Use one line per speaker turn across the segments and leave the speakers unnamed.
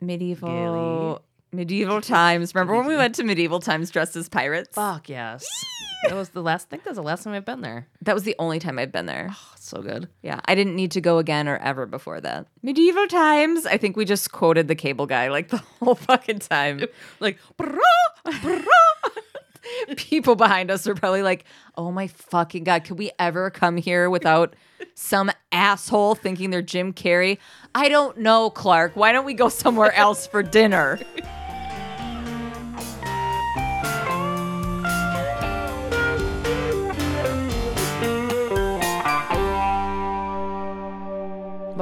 medieval medieval times. Remember when we went to medieval times dressed as pirates?
Fuck yes. that was the last. I think that was the last time I've been there.
That was the only time I've been there.
Oh, so good.
Yeah, I didn't need to go again or ever before that. Medieval times. I think we just quoted the cable guy like the whole fucking time.
Like,
People behind us are probably like, "Oh my fucking god, could we ever come here without some asshole thinking they're Jim Carrey?" I don't know, Clark. Why don't we go somewhere else for dinner?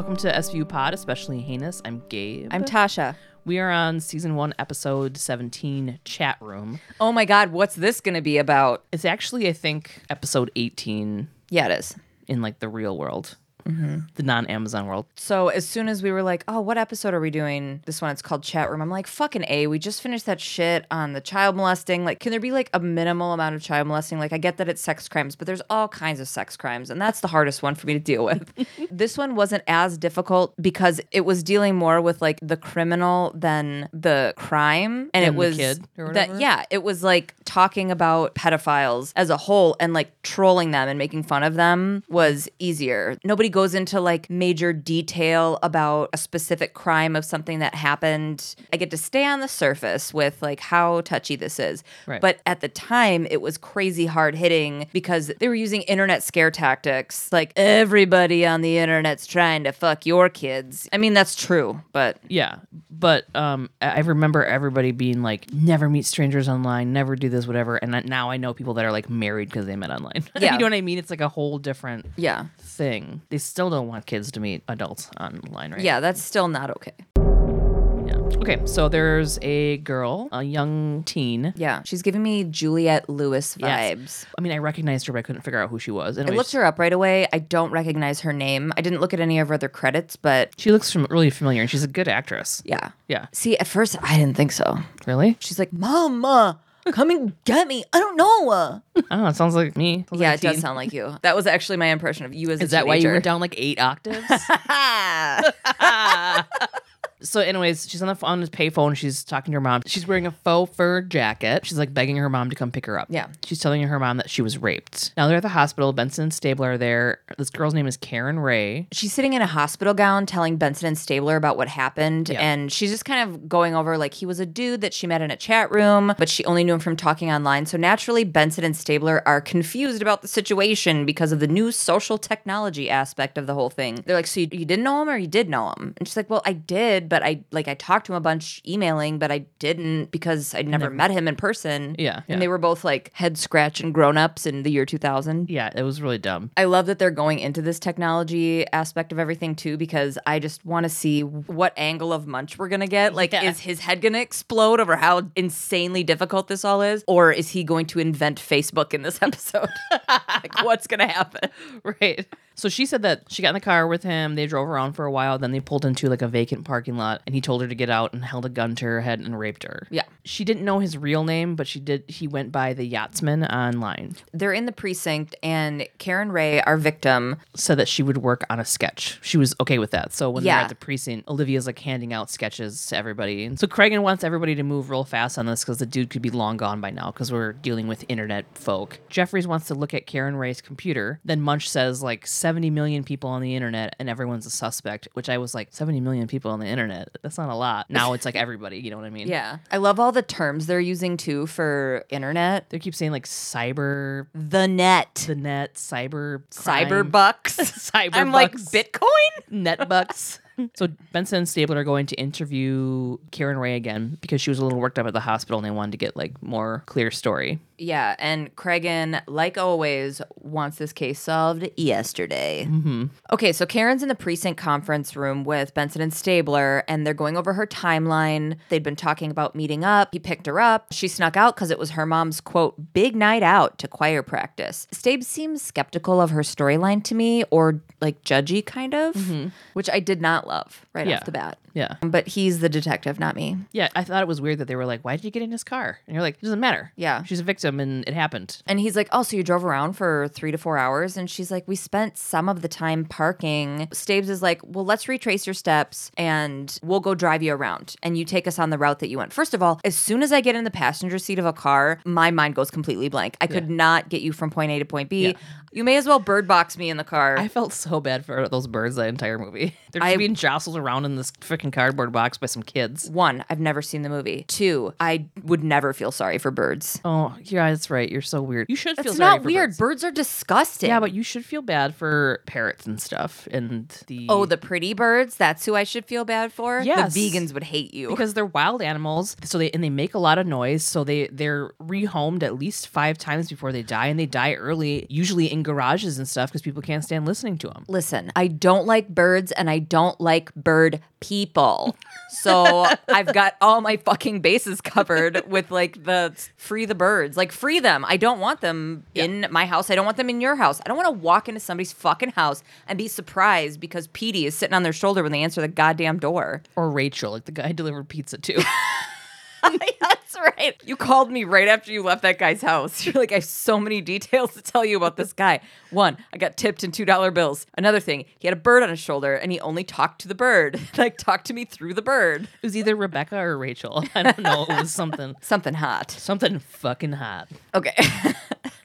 welcome to SVU Pod, especially heinous. I'm Gabe.
I'm Tasha.
we are on season one, episode 17, chat room.
Oh my god, what's this going to be about?
It's actually, I think, episode 18
Yeah, it is.
In like the real world, Mm-hmm. the non-Amazon world.
So as soon as we were like, "Oh, what episode are we doing?" This one it's called Chat Room. I'm like, "Fucking A, we just finished that shit on the child molesting. Like, can there be like a minimal amount of child molesting? Like I get that it's sex crimes, but there's all kinds of sex crimes, and that's the hardest one for me to deal with. this one wasn't as difficult because it was dealing more with like the criminal than the crime, and
Than
it was that yeah, it was like talking about pedophiles as a whole and like trolling them and making fun of them was easier. Nobody goes into like major detail about a specific crime of something that happened. I get to stay on the surface with like how touchy this is.
Right.
But at the time, it was crazy hard hitting because they were using internet scare tactics. Like everybody on the internet's trying to fuck your kids. I mean, that's true, but
Yeah, but um, I remember everybody being like, "Never meet strangers online, never do this, whatever." And now I know people that are like married because they met online.
Yeah.
you know what I mean? It's like a whole different
yeah.
thing. They still don't want kids to meet adults online, right?
Yeah, that's still not okay.
Yeah. Okay, so there's a girl, a young teen.
Yeah, she's giving me Juliette Lewis
Yes.
vibes.
I mean, I recognized her, but I couldn't figure out who she was.
I
Anyways,
looked her up right away. I don't recognize her name. I didn't look at any of her other credits, but
she looks fam- really familiar, and she's a good actress.
yeah.
Yeah.
See, at first I didn't think so.
Really?
She's like, "Mama, come and get me." I don't know. uh."
Oh, it sounds like me. Sounds
yeah,
like
it
a
does
teen.
sound like you. That was actually my impression of you as a
Is that why you
teenager.
went down like eight octaves? So, anyways, she's on the on the payphone. She's talking to her mom. She's wearing a faux fur jacket. She's like begging her mom to come pick her up.
Yeah.
She's telling her mom that she was raped. Now they're at the hospital. Benson and Stabler are there. This girl's name is Karen Ray.
She's sitting in a hospital gown telling Benson and Stabler about what happened.
Yeah.
And she's just kind of going over like he was a dude that she met in a chat room, but she only knew him from talking online. So naturally, Benson and Stabler are confused about the situation because of the new social technology aspect of the whole thing. They're like, So you, you didn't know him or you did know him? And she's like, Well, I did, but I like I talked to him a bunch emailing, but I didn't because I'd never, met him in person.
Yeah, yeah.
And they were both like head scratch and grown ups in the year 2000.
Yeah, it was really dumb.
I love that they're going into this technology aspect of everything too, because I just want to see what angle of munch we're gonna get. Like,
Yeah.
is his head gonna explode over how insanely difficult this all is, or is he going to invent Facebook in this episode? like, what's gonna happen?
Right. So she said that she got in the car with him. They drove around for a while. Then they pulled into like a vacant parking lot, and he told her to get out and held a gun to her head and raped her.
Yeah.
She didn't know his real name, but she did. He went by the Yachtsman online.
They're in the precinct, and Karen Ray, our victim,
said that she would work on a sketch. She was okay with that. So when they're at the precinct, Olivia's like handing out sketches to everybody. And so Cragen wants everybody to move real fast on this because the dude could be long gone by now because we're dealing with internet folk. Jeffries wants to look at Karen Ray's computer. Then Munch says like 70 million people on the internet and everyone's a suspect, which I was like, 70 million people on the internet? That's not a lot. Now it's like everybody, you know what I mean?
yeah, I love all the terms they're using too for internet.
They keep saying like cyber,
The net,
the net, cyber, crime,
cyber bucks.
cyber
I'm like. Bitcoin.
net bucks. so Benson and Stabler are going to interview Karen Ray again because she was a little worked up at the hospital and they wanted to get like more clear story.
Yeah, and Cragen, like always, wants this case solved yesterday. Mm-hmm. Okay, so Karen's in the precinct conference room with Benson and Stabler, and they're going over her timeline. They'd been talking about meeting up. He picked her up. She snuck out because it was her mom's quote, big night out to choir practice. Stabe seems skeptical of her storyline to me, or like judgy kind of, which I did not love right
Yeah.
off the bat.
Yeah.
Um, but he's the detective, not me.
Yeah, I thought it was weird that they were like, "Why did you get in his car?" And you're like, "It doesn't matter.
Yeah.
she's a victim, and it happened."
And he's like, Oh, so you drove around for three to four hours? And she's like, We spent some of the time parking. Stabes is like, Well, let's retrace your steps and we'll go drive you around and you take us on the route that you went. First of all, as soon as I get in the passenger seat of a car, my mind goes completely blank. I could not get you from point A to point B.
Yeah.
You may as well bird box me in the car.
I felt so bad for those birds that entire movie. They're just
I-
being jostled around in this freaking cardboard box by some kids.
One, I've never seen the movie. Two, I would never feel sorry for birds.
Oh, yeah, that's right. You're so weird. You should feel
It's
sorry
not
for
weird.
birds.
Birds. are disgusting.
Yeah, but you should feel bad for parrots and stuff and the
Oh, the pretty birds? That's who I should feel bad for?
Yes.
The vegans would hate you.
because they're wild animals, so they and they make a lot of noise, so they they're rehomed at least 5 times before they die and they die early, usually in garages and stuff because people can't stand listening to them.
Listen, I don't like birds and I don't like bird people. So I've got all my fucking bases covered with like the free the birds. Like free them. I don't want them in my house. I don't want them in your house. I don't want to walk into somebody's fucking house and be surprised because Petey is sitting on their shoulder when they answer the goddamn door.
Or Rachel, like the guy who delivered pizza too.
That's right. You called me right after you left that guy's house. You're like, I have so many details to tell you about this guy. One, I got tipped in $2 bills. Another thing, he had a bird on his shoulder and he only talked to the bird. like, talked to me through the bird.
it was either Rebecca or Rachel. I don't know. It was something
Something hot.
something fucking hot.
Okay.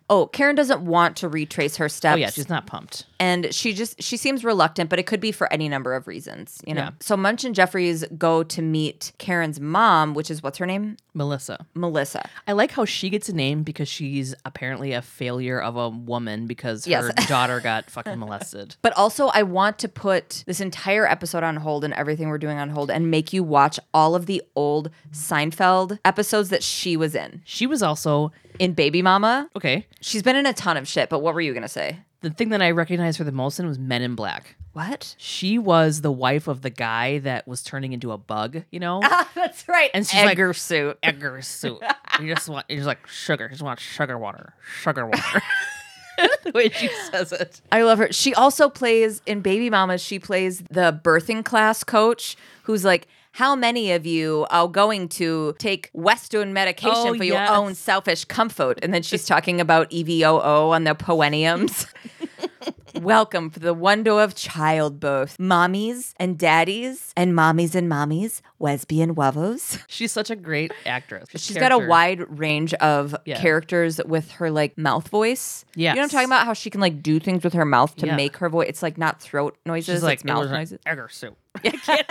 Oh, Karen doesn't want to retrace her steps.
Oh yeah, she's not pumped.
and she just she seems reluctant but it could be for any number of reasons you know
Yeah.
so munch and jeffries go to meet karen's mom which is what's her name
Melissa.
melissa
I like how she gets a name because she's apparently a failure of a woman because her daughter got fucking molested.
but also i want to put this entire episode on hold and everything we're doing on hold and make you watch all of the old seinfeld episodes that she was in
She was also
in baby mama
okay.
she's been in a ton of shit but what were you gonna say
The thing that I recognized her the most in was Men in Black.
what
She was the wife of the guy that was turning into a bug, you know?
Ah, that's right
And she's like-
Edgar suit
Edgar suit. You just want you just like sugar. You just want sugar water. Sugar water. the way she says it.
I love her. She also plays in Baby Mama, she plays the birthing class coach who's like, how many of you are going to take Western medication
Oh,
for your
yes.
own selfish comfort? And then she's talking about EVOO on the poeniums. Welcome for the wonder of childbirth. Mommies and daddies and mommies and mommies, lesbian wovos.
She's such a great actress.
She's got a wide range of
Yeah.
characters with her like mouth voice. Yeah. You know what I'm talking about? How she can like do things with her mouth to
Yeah.
make her voice. It's like not throat noises,
She's like
it's mouth noises.
an Edgar suit. I can't.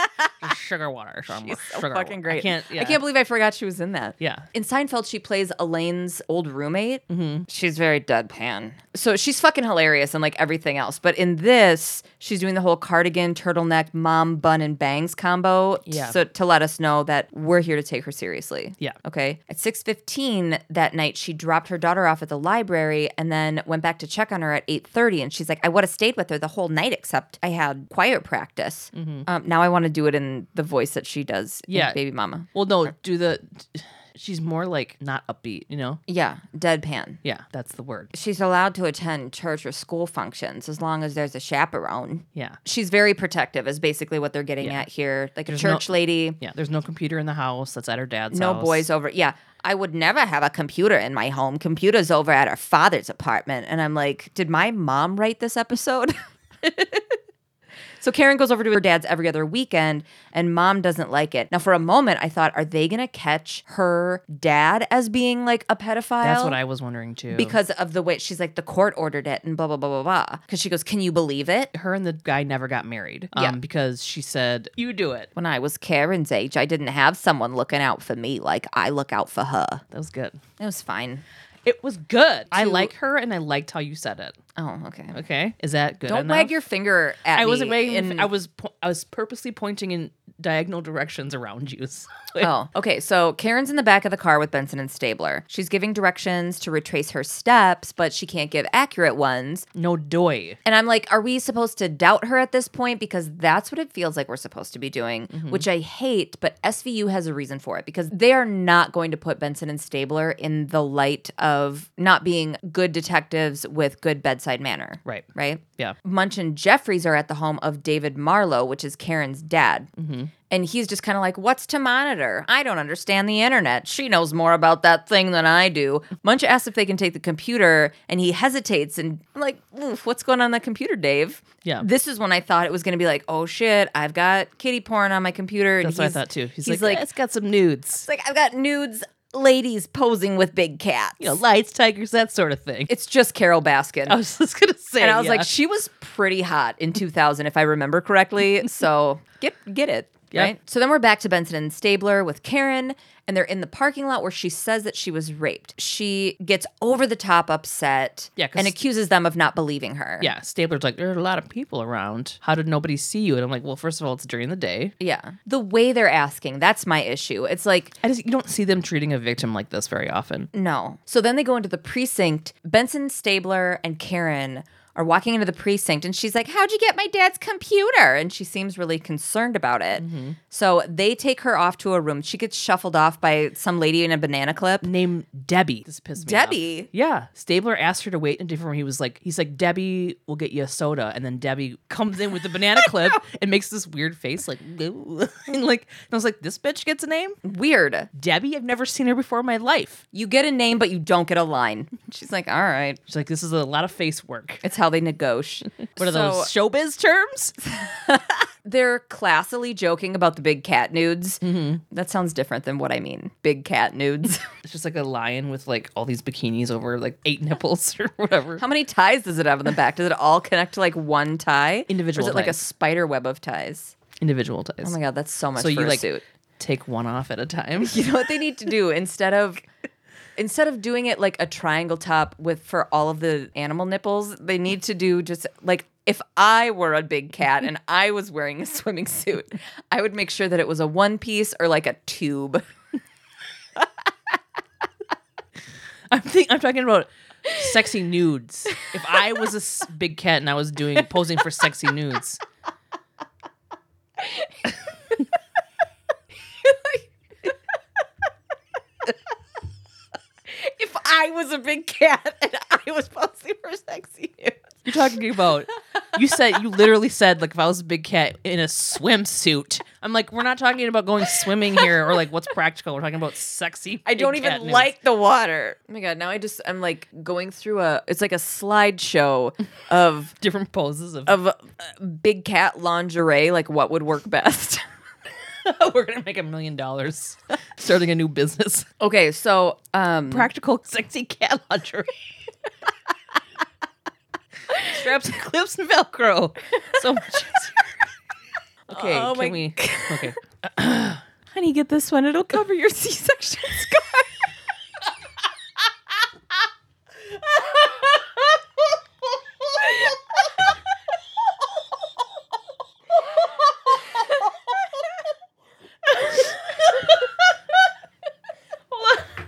Sugar water. So I'm
She's so
sugar
fucking
water.
great.
I can't. Yeah.
I can't believe I forgot she was in that.
Yeah.
In Seinfeld, she plays Elaine's old roommate. She's very deadpan. So she's fucking hilarious and like everything else. But in this, she's doing the whole cardigan, turtleneck, mom, bun, and bangs combo.
Yeah.
So to let us know that we're here to take her seriously.
Yeah.
Okay. At 6:15 that night, she dropped her daughter off at the library and then went back to check on her at 8:30. And she's like, "I would have stayed with her the whole night, except I had choir practice." Um, now I want to do it in the voice that she does.
Yeah.
Baby Mama.
Well, no. Do the. She's more like not upbeat. You know.
Yeah, deadpan.
Yeah, that's the word.
She's allowed to attend church or school functions as long as there's a chaperone.
Yeah.
She's very protective, is basically what they're getting
Yeah.
at here. Like a
There's no-
church lady.
Yeah. There's no computer in the house. That's at her dad's
No
house.
boys over. Yeah. I would never have a computer in my home. Computer's over at her father's apartment. And I'm like, did my mom write this episode? So Karen goes over to her dad's every other weekend, and mom doesn't like it. Now, for a moment, I thought, are they going to catch her dad as being like a pedophile?
That's what I was wondering too.
because of the way she's like, the court ordered it, and blah blah blah blah blah. Because she goes, "Can you believe it?"
her and the guy never got married. Um,
Yeah.
Because she said, "You do it."
When I was Karen's age, I didn't have someone looking out for me like I look out for her.
That was good.
It was fine.
It was good. I like her, and I liked how you said it.
Oh, okay.
Okay, is that good?
Don't
enough?
wag your finger at me.
I
me.
wasn't wagging.
in-
I was. Po- I was purposely pointing in diagonal directions around you. So
Oh, okay. So Karen's in the back of the car with Benson and Stabler. She's giving directions to retrace her steps, but she can't give accurate ones.
no doy.
And I'm like, are we supposed to doubt her at this point? Because that's what it feels like we're supposed to be doing, mm-hmm. which I hate. But SVU has a reason for it because they are not going to put Benson and Stabler in the light of not being good detectives with good bedside manner.
Right.
Right.
Yeah.
Munch and Jeffries are at the home of David Marlowe, which is Karen's dad.
Mm-hmm.
And he's just kind of like, What's to monitor? I don't understand the internet. She knows more about that thing than I do. Munch asks if they can take the computer, and he hesitates. And I'm like, Oof, What's going on that computer, Dave?
Yeah.
This is when I thought it was going to be like, Oh shit, I've got kitty porn on my computer. And
That's what I thought too. He's,
he's
like,
like,
"Eh, it's got some nudes.
It's like, I've got nudes, ladies posing with big cats.
You know, lights, tigers, that sort of thing.
it's just Carole Baskin.
I was just gonna say,
and I was
yeah.
like, she was pretty hot in 2000, if I remember correctly. So get get it.
Yeah.
Right. So then we're back to Benson and Stabler with Karen, and they're in the parking lot where she says that she was raped. She gets over the top upset
Yeah,
and accuses them of not believing her.
yeah, Stabler's like, there are a lot of people around. How did nobody see you? And I'm like, well, first of all, it's during the day.
Yeah. The way they're asking, that's my issue. It's like,
I just you don't see them treating a victim like this very often.
No. So then they go into the precinct. Benson, Stabler, and Karen are walking into the precinct, and she's like, How'd you get my dad's computer? And she seems really concerned about it. Mm-hmm. So they take her off to a room. She gets shuffled off by some lady in a banana clip.
Named Debbie. This pissed me off.
Debbie?
Yeah. Stabler asked her to wait in a different room. He was like, he's like, Debbie will get you a soda. And then Debbie comes in with the banana clip and makes this weird face like, and like, and I was like, this bitch gets a name?
Weird.
Debbie? I've never seen her before in my life.
You get a name, but you don't get a line. She's like, All right.
She's like, this is a lot of face work.
It's how they negotiate.
What are those showbiz terms?
They're classily joking about the big cat nudes. Mm-hmm. That sounds different than what I mean. Big cat nudes.
It's just like a lion with like all these bikinis over like eight nipples or whatever.
How many ties does it have in the back? Does it all connect to like one tie?
Individual
Or is it like a spider web of ties?
Individual oh ties.
Oh my god, that's so much
so you like
suit.
take one off at a time.
You know what they need to do instead of instead of doing it like a triangle top with for all of the animal nipples, they need to do just like if I were a big cat and I was wearing a swimming suit, I would make sure that it was a one piece or like a tube.
I'm think I'm talking about sexy nudes. If I was a s- big cat and I was doing posing for sexy nudes,
If I was a big cat and I was posing for sexy nudes.
you're talking about. You said you literally said like if I was a big cat in a swimsuit. I'm like, we're not talking about going swimming here or like what's practical. We're talking about sexy.
I don't even like the water. Oh my god, now I just I'm like going through a it's like a slideshow of
different poses of.
of uh, big cat lingerie, like what would work best.
we're gonna make a million dollars starting a new business.
okay, so um
Practical sexy cat lingerie. Straps and clips and Velcro. So much easier. Okay,
Oh
can we? Okay.
honey, get this one. It'll cover your C-section scar.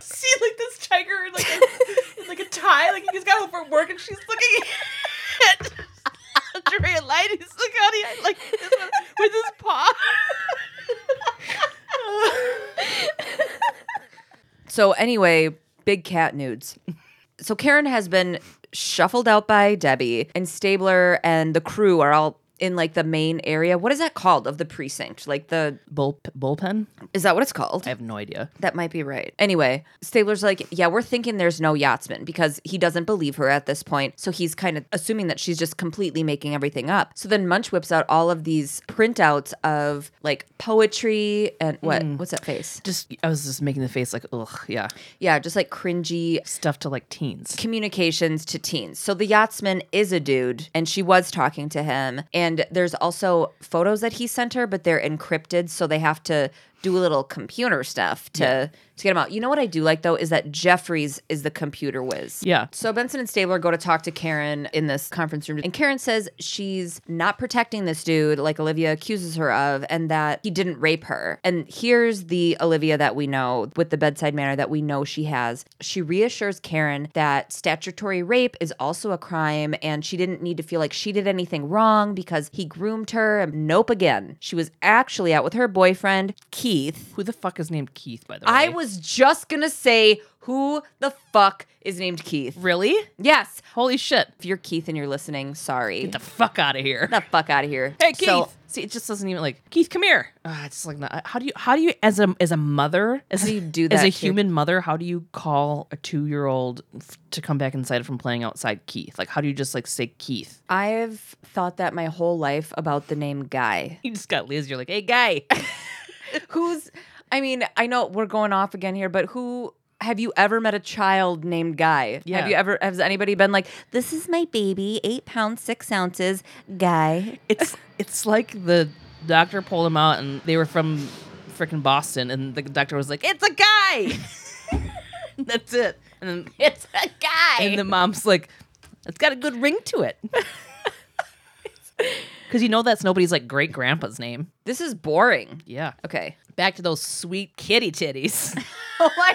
See, like this tiger, like a, like a tie, like he's got home from work, and she's looking at lingerie and light. He's like, honey, I like this one with his paw.
So anyway, big cat nudes. So Karen has been shuffled out by Debbie, and Stabler and the crew are all in like the main area. What is that called of the precinct? Like the
Bull bullpen?
is that what it's called?
I have no idea.
That might be right. Anyway, Stabler's like, yeah, we're thinking there's no yachtsman because he doesn't believe her at this point. So he's kind of assuming that she's just completely making everything up. So then Munch whips out all of these printouts of like poetry and what? Hmm. What's that face?
Just I was just making the face like, ugh, yeah,
Yeah, just like cringy
stuff to like teens.
communications to teens. So the yachtsman is a dude, and she was talking to him. And there's also photos that he sent her, but they're encrypted, so they have to do a little computer stuff to to get them out. You know what I do like though is that Jeffries is the computer whiz.
Yeah.
So Benson and Stabler go to talk to Karen in this conference room, and Karen says she's not protecting this dude like Olivia accuses her of, and that he didn't rape her. And here's the Olivia that we know with the bedside manner that we know she has. She reassures Karen that statutory rape is also a crime, and she didn't need to feel like she did anything wrong because he groomed her. And nope, again, she was actually out with her boyfriend Keith. Keith.
Who the fuck is named Keith, by the way?
I was just gonna say who the fuck is named Keith.
Really?
Yes.
Holy shit.
If you're Keith and you're listening, sorry.
Get the fuck out of here.
Get the fuck out of here.
Hey Keith.
So,
See, it just doesn't even like Keith. Come here. Uh, it's like not, how do you how do you as a as a mother as
How do you do
as a human mother? How do you call a two year old f- to come back inside from playing outside Keith? Like how do you just like say Keith?
I've thought that my whole life about the name Guy.
You just got Liz. You're like, hey guy.
Who's I mean, I know we're going off again here, but who have you ever met a child named Guy?
Yeah.
Have you ever has anybody been like, This is my baby, eight pounds, six ounces, Guy?
it's it's like the doctor pulled him out and they were from freaking Boston and the doctor was like, it's a guy. That's it. And then
It's a guy.
and the mom's like, it's got a good ring to it. Because you know that's nobody's like great grandpa's name.
this is boring.
Yeah.
Okay.
Back to those sweet kitty titties.
Oh my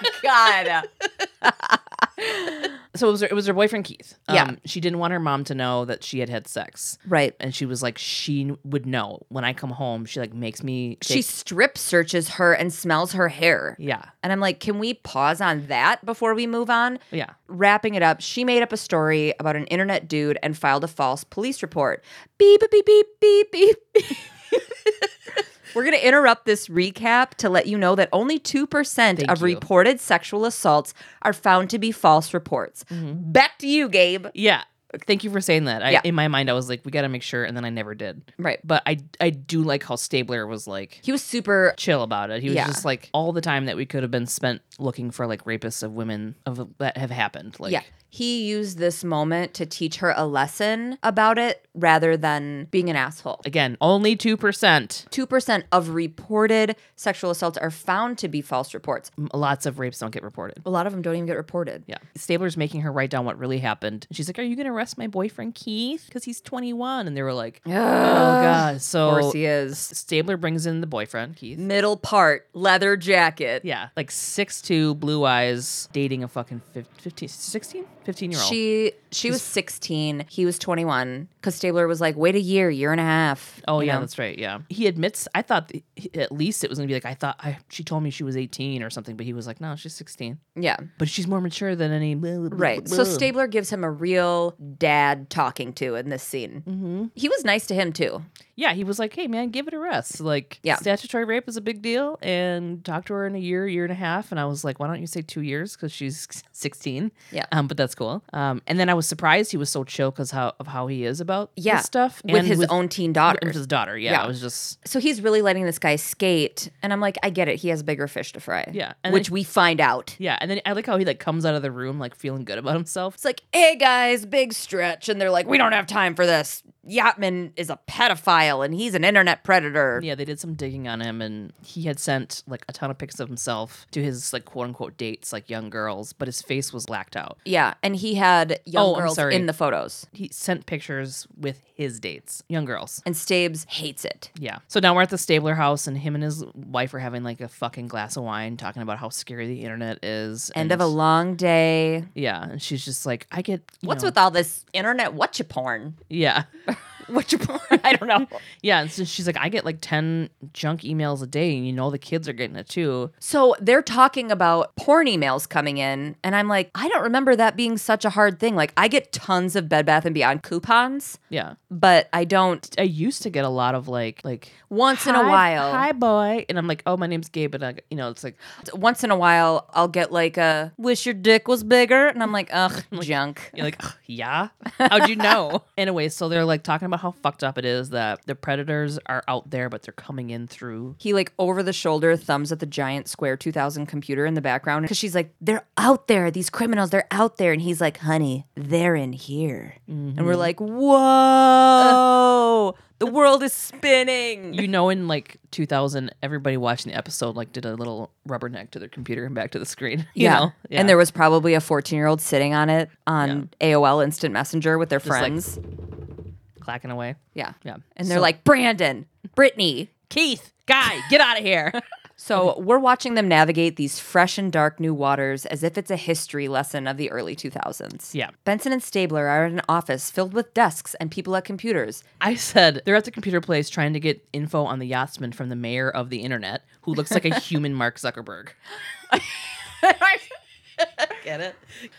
god.
so it was her, it was her boyfriend Keith. Um,
Yeah.
She didn't want her mom to know that she had had sex.
right.
And she was like, she would know when I come home. She like makes me.
She strip searches her and smells her hair.
yeah.
And I'm like, can we pause on that before we move on?
Yeah.
Wrapping it up, she made up a story about an internet dude and filed a false police report. Beep, beep, beep, beep, beep, beep. We're going to interrupt this recap to let you know that only 2%
Thank
of
you.
reported sexual assaults are found to be false reports. Mm-hmm. Back to you, Gabe.
Yeah. Thank you for saying that. I,
Yeah.
In my mind, I was like, we got to make sure. And then I never did.
Right.
But I, I do like how Stabler was like
He was super
chill about it. He was
Yeah.
just like all the time that we could have been spent looking for like rapists of women of that have happened. Like,
yeah. He used this moment to teach her a lesson about it rather than being an asshole.
again, only 2%.
2% of reported sexual assaults are found to be false reports.
Lots of rapes don't get reported.
A lot of them don't even get reported.
Yeah. Stabler's making her write down what really happened. And she's like, Are you going to arrest my boyfriend Keith? Because he's 21. And they were like, Oh, God. So
Of course he is.
Stabler brings in the boyfriend, Keith.
Middle part, leather jacket.
Yeah. Like 6'2, blue eyes, dating a fucking fif- 15, 16? 15 year old.
She she was 16, he was 21 cuz Stabler was like, "Wait a year, year and a half."
Oh yeah,
know?
that's right. Yeah, he admits. I thought th- at least it was gonna be like I thought. I she told me she was eighteen or something, but he was like, no, she's sixteen.
Yeah.
But she's more mature than any.
Right. So Stabler gives him a real dad talking to in this scene.
Mm-hmm.
He was nice to him too.
Yeah, he was like, hey man, give it a rest. Like,
Yeah.
statutory rape is a big deal, and talk to her in a year, year and a half. And I was like, why don't you say two years because she's sixteen?
Yeah.
Um, but that's cool. Um, and then I was surprised he was so chill because how of how he is about this
Yeah.
stuff
With
and
his own teen daughter.
with his daughter. Yeah,
Yeah.
I was just
so he's really letting this guy skate and I'm like, I get it. He has bigger fish to fry.
Yeah, and
Which
then-
we find out.
yeah. And then I like how he like comes out of the room like feeling good about himself.
It's like, hey guys, big stretch. And they're like, we don't have time for this. Yachtsman is a pedophile and he's an internet predator.
Yeah, they did some digging on him, and he had sent like a ton of pics of himself to his like quote unquote dates, like young girls, but his face was blacked out.
Yeah, and he had young
Oh,
girls in the photos.
He sent pictures with his dates, young girls.
And Stabes hates it.
Yeah. So now we're at the Stabler house, and him and his wife are having like a fucking glass of wine, talking about how scary the internet is.
End
and-
of a long day.
yeah, and she's just like, I get
What's
know-
with all this internet whatcha porn?
yeah.
Whatcha porn? I don't know.
Yeah, and so she's like, I get like ten junk emails a day, and you know the kids are getting it too.
So they're talking about porn emails coming in, and I'm like, I don't remember that being such a hard thing. Like, I get tons of Bed Bath and Beyond coupons,
Yeah,
but I don't
I used to get a lot of like like
once in a while.
Hi, boy. And I'm like, oh, my name's Gabe. And I, you know, it's like,
Once in a while, I'll get like a wish your dick was bigger, and I'm like, ugh, junk.
you're like, "Ugh, yeah. How'd you know? anyway, so they're like talking about how fucked up it is that the predators are out there, but they're coming in through.
He like over the shoulder thumbs at the giant square 2000 computer in the background because she's like, they're out there. These criminals, they're out there. And he's like, honey, they're in here. And we're mm-hmm. like, whoa, the world is spinning.
You know, in like 2000, everybody watching the episode like did a little rubberneck to their computer and back to the screen. You
yeah.
know?
And there was probably a 14 year old sitting on it on AOL Instant Messenger with their
like,
friends.
Clacking away.
yeah.
Yeah.
And they're
So-
like, Brandon, Brittany.
Keith, guy, get out of here.
So we're watching them navigate these fresh and dark new waters as if it's a history lesson of the early 2000s.
Yeah.
Benson and Stabler are in an office filled with desks and people at computers.
I said they're at the computer place trying to get info on the yachtsman from the mayor of the internet, who looks like a human Mark Zuckerberg. Get it?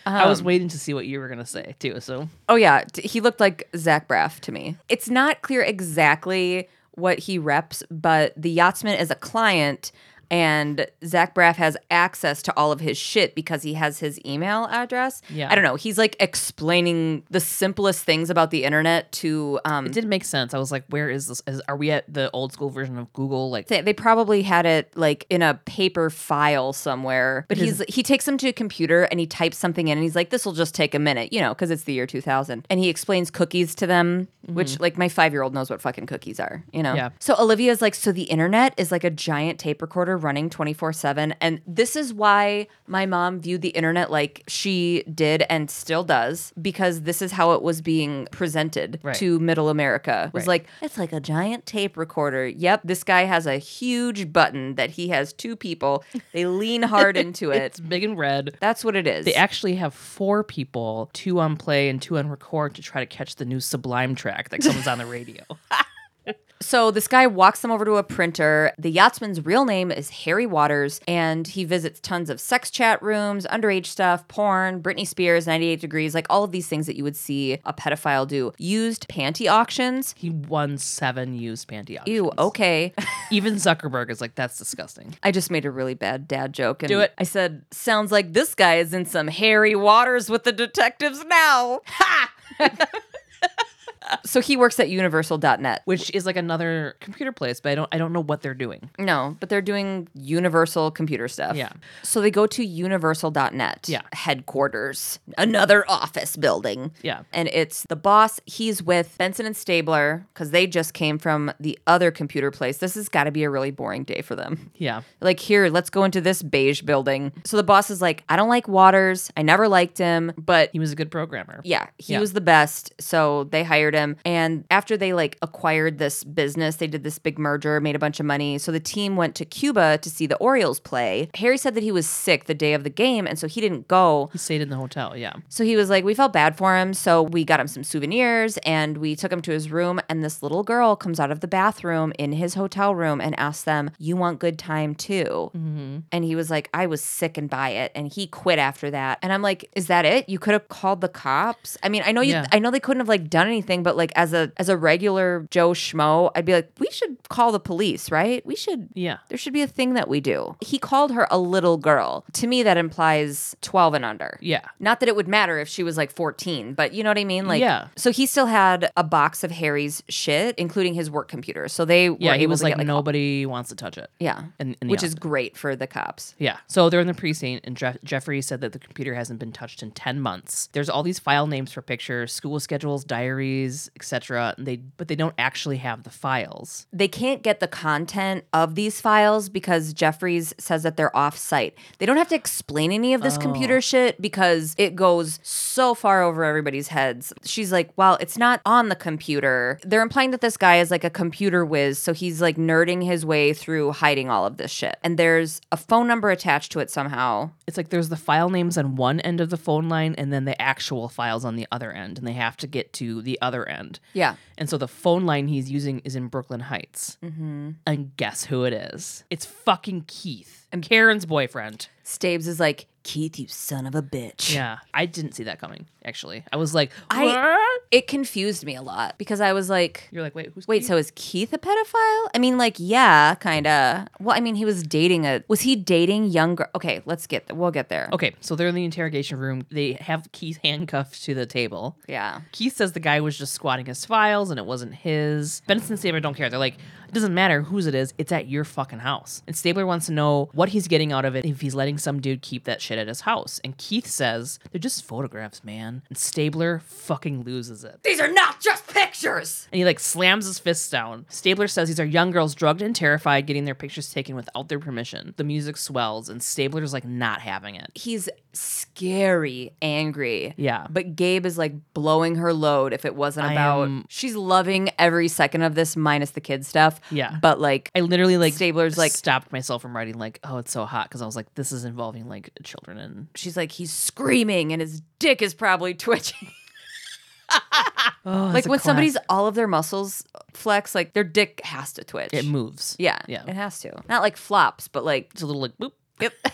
I was um, waiting to see what you were gonna say too. So
Oh yeah, he looked like Zach Braff to me. It's not clear exactly what he reps, but the yachtsman is a client and Zach Braff has access to all of his shit because he has his email address.
Yeah.
I don't know. He's like explaining the simplest things about the internet to um
it didn't make sense. I was like, where is this? Is, are we at the old school version of Google? Like,
they, they probably had it like in a paper file somewhere but he's he takes them to a computer and he types something in and he's like this will just take a minute you know because it's the year 2000 and he explains cookies to them which like my five-year-old knows what fucking cookies are you know
Yeah.
so olivia's like so the internet is like a giant tape recorder running 24-7 and this is why my mom viewed the internet like she did and still does because this is how it was being presented
Right.
to middle america was
Right.
like it's like a giant tape recorder. Yep, this guy has a huge button that he has two people. They lean hard into it.
it's big and red.
That's what it is.
They actually have four people, two on play and two on record, to try to catch the new Sublime track that comes on the radio.
so this guy walks them over to a printer. The yachtsman's real name is Harry Waters, and he visits tons of sex chat rooms, underage stuff, porn, Britney Spears, 98 Degrees, like all of these things that you would see a pedophile do. Used panty auctions.
He won seven used panty auctions.
Ew, okay.
Even Zuckerberg is like, that's disgusting.
I just made a really bad dad joke. And
Do it.
I said, sounds like this guy is in some hairy waters with the detectives now. Ha! so he works at universal.net.
Which is like another computer place, but I don't I don't know what they're doing.
No, but they're doing universal computer stuff.
Yeah.
So they go to universal.net
Yeah.
headquarters, another office building.
Yeah.
And it's the boss. He's with Benson and Stabler because they just came from the other computer place. This has got to be a really boring day for them.
Yeah.
Like, here, let's go into this beige building. So the boss is like, I don't like Waters. I never liked him, but
He was a good programmer.
yeah, he
Yeah.
was the best. So they hired him. And after they like acquired this business, they did this big merger, made a bunch of money. So the team went to Cuba to see the Orioles play. Harry said that he was sick the day of the game. And so he didn't go.
He stayed in the hotel. Yeah.
So he was like, we felt bad for him. So we got him some souvenirs and we took him to his room. And this little girl comes out of the bathroom in his hotel room and asks them, You want good time too? Mm-hmm. And he was like, I was sick and by it. And he quit after that. And I'm like, Is that it? You could have called the cops. I mean, I know you,
Yeah.
I know they couldn't have like done anything, but like as a, as a regular Joe Schmo, I'd be like, We should call the police, right? We should
Yeah.
there should be a thing that we do. He called her a little girl. To me, that implies 12 and under.
Yeah.
Not that it would matter if she was like 14, but you know what I mean? Like,
Yeah.
So he still had a box of Harry's shit, including his work computer. So they
Yeah.
were
He was like,
get, like
nobody wants to touch it.
yeah,
in- in
which is great for the cops.
Yeah. So they're in the precinct, and Jeff- Jeffries said that the computer hasn't been touched in ten months. There's all these file names for pictures, school schedules, diaries, etc. They but they don't actually have the files.
They can't get the content of these files because Jeffries says that they're off site. They don't have to explain any of this
Oh.
computer shit because it goes so far over everybody's heads. She's like, well, it's not on the computer. They're implying that this guy is like a computer whiz. So he's like nerding his way through hiding all of this shit. And there's a phone number attached to it somehow.
It's like there's the file names on one end of the phone line, and then the actual files on the other end, and they have to get to the other end.
Yeah.
And so the phone line he's using is in Brooklyn Heights. Mm-hmm. And guess who it is? It's fucking Keith, and Karen's boyfriend.
Stabes is like, Keith, you son of a bitch.
Yeah, I didn't see that coming. Actually, I was like,
I-
"What?"
It confused me a lot because I was like,
You're like, wait, who's
Wait,
Keith?
so is Keith a pedophile? I mean, like, yeah, kind of. Well, I mean, he was dating a. Was he dating younger? Okay, let's get. We'll get there.
Okay, so they're in the interrogation room. They have Keith handcuffed to the table.
Yeah.
Keith says the guy was just squatting his files and it wasn't his. Benson and Stabler don't care. They're like, it doesn't matter whose it is, it's at your fucking house. And Stabler wants to know what he's getting out of it if he's letting some dude keep that shit at his house. And Keith says, they're just photographs, man. And Stabler fucking loses it.
These are not just pictures.
And he like slams his fists down. Stabler says these are young girls drugged and terrified, getting their pictures taken without their permission. The music swells, and Stabler's like not having it.
He's scary, angry.
Yeah.
But Gabe is like blowing her load if it wasn't about.
am-
She's loving every second of this, minus the kid stuff. Stuff.
Yeah.
But like,
I literally like
Stabler's like-
stopped myself from writing like, oh, it's so hot because I was like, this is involving like children and
she's like, he's screaming and his dick is probably twitching.
oh,
like when somebody's all of their muscles flex, like their dick has to twitch.
it moves.
Yeah.
Yeah.
It has to. Not like flops, but like,
It's a little like boop.
yep.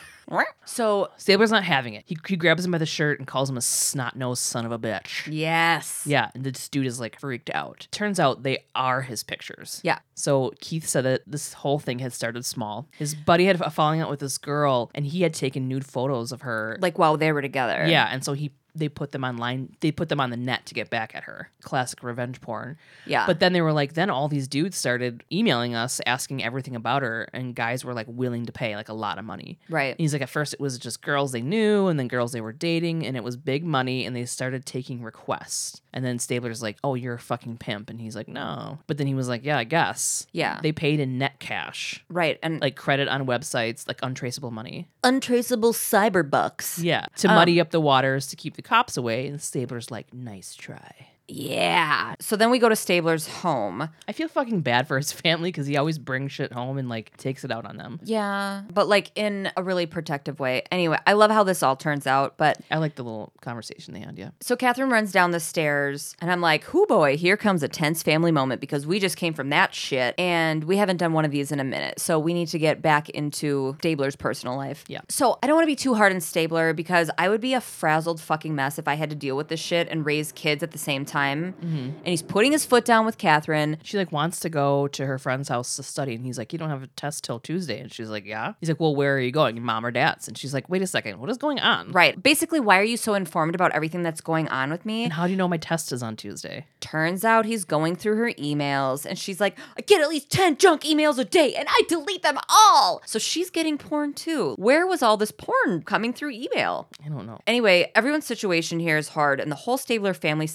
so,
Stabler's not having it. He, he grabs him by the shirt and calls him a snot nosed son of a bitch.
yes.
Yeah, and this dude is like freaked out. Turns out they are his pictures.
Yeah.
So Keith said that this whole thing had started small. His buddy had a falling out with this girl, and he had taken nude photos of her.
Like while they were together.
yeah, and so he they put them online. They put them on the net to get back at her. Classic revenge porn.
Yeah.
But then they were like, then all these dudes started emailing us, asking everything about her, and guys were like willing to pay like a lot of money.
right.
And he's like, at first it was just girls they knew, and then girls they were dating, and it was big money, and they started taking requests. And then Stabler's like, oh, you're a fucking pimp. And he's like, no. But then he was like, yeah, I guess.
Yeah.
They paid in net cash,
right. And
like credit on websites, like untraceable money.
untraceable cyber bucks.
Yeah. To
Um,
muddy up the waters to keep the cops away. And Stabler's like, nice try.
Yeah. So then we go to Stabler's home.
I feel fucking bad for his family because he always brings shit home and like takes it out on them.
Yeah. But like in a really protective way. Anyway, I love how this all turns out. But
I like the little conversation they had, yeah.
so Catherine runs down the stairs and I'm like, whoo boy, here comes a tense family moment because we just came from that shit and we haven't done one of these in a minute. So we need to get back into Stabler's personal life.
Yeah.
So I don't want to be too hard on Stabler because I would be a frazzled fucking mess if I had to deal with this shit and raise kids at the same time. Mm-hmm. And he's putting his foot down with Catherine.
She like wants to go to her friend's house to study, and he's like, "You don't have a test till Tuesday." And she's like, "Yeah." He's like, "Well, where are you going? Mom or dad's?" And she's like, "Wait a second, what is going on?
Right. Basically, why are you so informed about everything that's going on with me?
And how do you know my test is on Tuesday?"
Turns out he's going through her emails and she's like, I get at least 10 junk emails a day and I delete them all. So she's getting porn too. Where was all this porn coming through email?
I don't know.
Anyway, everyone's situation here is hard and the whole Stabler family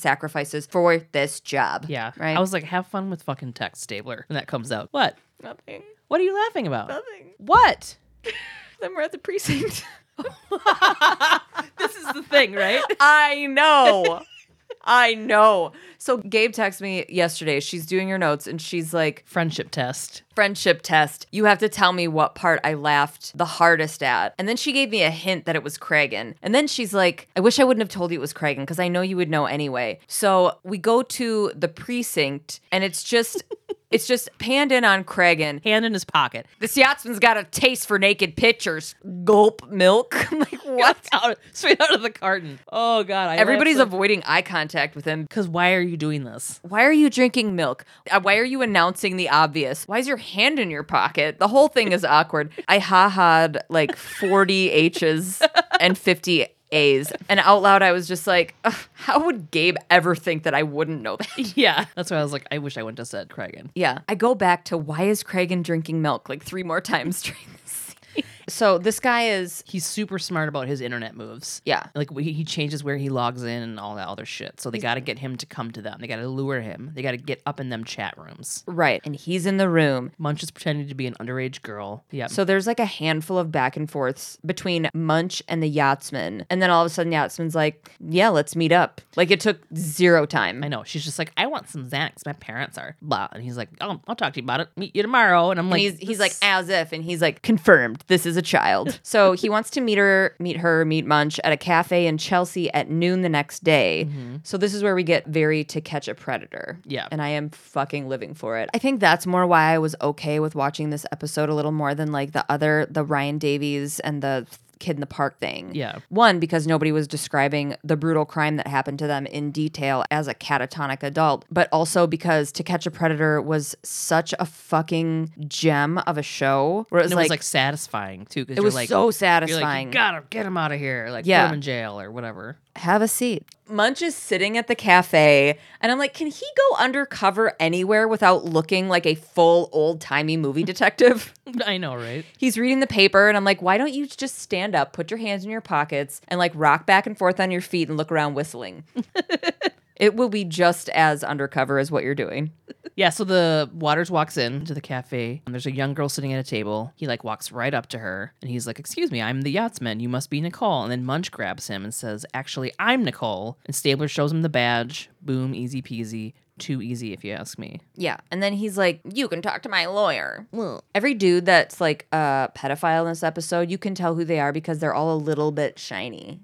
sacrifices for this job.
Yeah,
Right.
I was like, "Have fun with fucking text Stabler," and that comes out. What?
Nothing.
What are you laughing about?
Nothing.
What?
Then we're at the precinct.
this is the thing, right?
I know. I know. So Gabe texted me yesterday. She's doing her notes and she's like,
Friendship test.
friendship test. You have to tell me what part I laughed the hardest at. And then she gave me a hint that it was Cragen. And then she's like, I wish I wouldn't have told you it was Cragen because I know you would know anyway. So we go to the precinct and it's just. It's just panned in on Cragen.
Hand in his pocket.
This yachtsman's got a taste for naked pictures. Gulp milk. I'm like, what?
Out, straight out of the carton. Oh god, I
Everybody's avoiding eye contact with him.
because why are you doing this?
Why are you drinking milk? Uh, Why are you announcing the obvious? Why is your hand in your pocket? The whole thing is awkward. I ha ha'd like 40 H's and 50 A's. And out loud, I was just like, how would Gabe ever think that I wouldn't know that?
Yeah, that's why I was like, I wish I wouldn't have said Cragen.
Yeah. I go back to why is Cragen drinking milk like three more times during this scene? So this guy is,
He's super smart about his internet moves.
yeah.
Like he he changes where he logs in and all that other shit. So they got to get him to come to them. They got to lure him. They got to get up in them chat rooms.
Right. And he's in the room.
Munch is pretending to be an underage girl. Yeah.
So there's like a handful of back and forths between Munch and the yachtsman. And then all of a sudden, yachtsman's like, yeah, let's meet up. Like it took zero time.
I know. She's just like, I want some Xanax. My parents are blah. And he's like, oh, I'll talk to you about it. Meet you tomorrow. And I'm
And
like,
he's, he's like, as if, and he's like, confirmed, this is a child. so he wants to meet her, meet her, meet Munch at a cafe in Chelsea at noon the next day. Mm-hmm. So this is where we get very to catch a predator.
Yeah.
And I am fucking living for it. I think that's more why I was okay with watching this episode a little more than like the other, the Ryan Davies and the kid in the park thing.
Yeah.
One, because nobody was describing the brutal crime that happened to them in detail as a catatonic adult, but also because To Catch a Predator was such a fucking gem of a show where it was,
and it
like,
was like satisfying too. Because
it was
like,
so satisfying.
like, you gotta get him out of here. Like,
Yeah.
put him in jail or whatever.
Have a seat. Munch is sitting at the cafe, and I'm like, can he go undercover anywhere without looking like a full old timey movie detective?
I know, right?
He's reading the paper, and I'm like, why don't you just stand up, put your hands in your pockets, and like rock back and forth on your feet and look around whistling? it will be just as undercover as what you're doing.
Yeah, so the Waters walks in to the cafe and there's a young girl sitting at a table. He like walks right up to her and he's like, "Excuse me, I'm the yachtsman. You must be Nicole." And then Munch grabs him and says, "Actually, I'm Nicole." And Stabler shows him the badge. Boom, easy peasy. too easy, if you ask me.
Yeah. And then he's like, You can talk to my lawyer. Every dude that's like a pedophile in this episode, you can tell who they are because they're all a little bit shiny.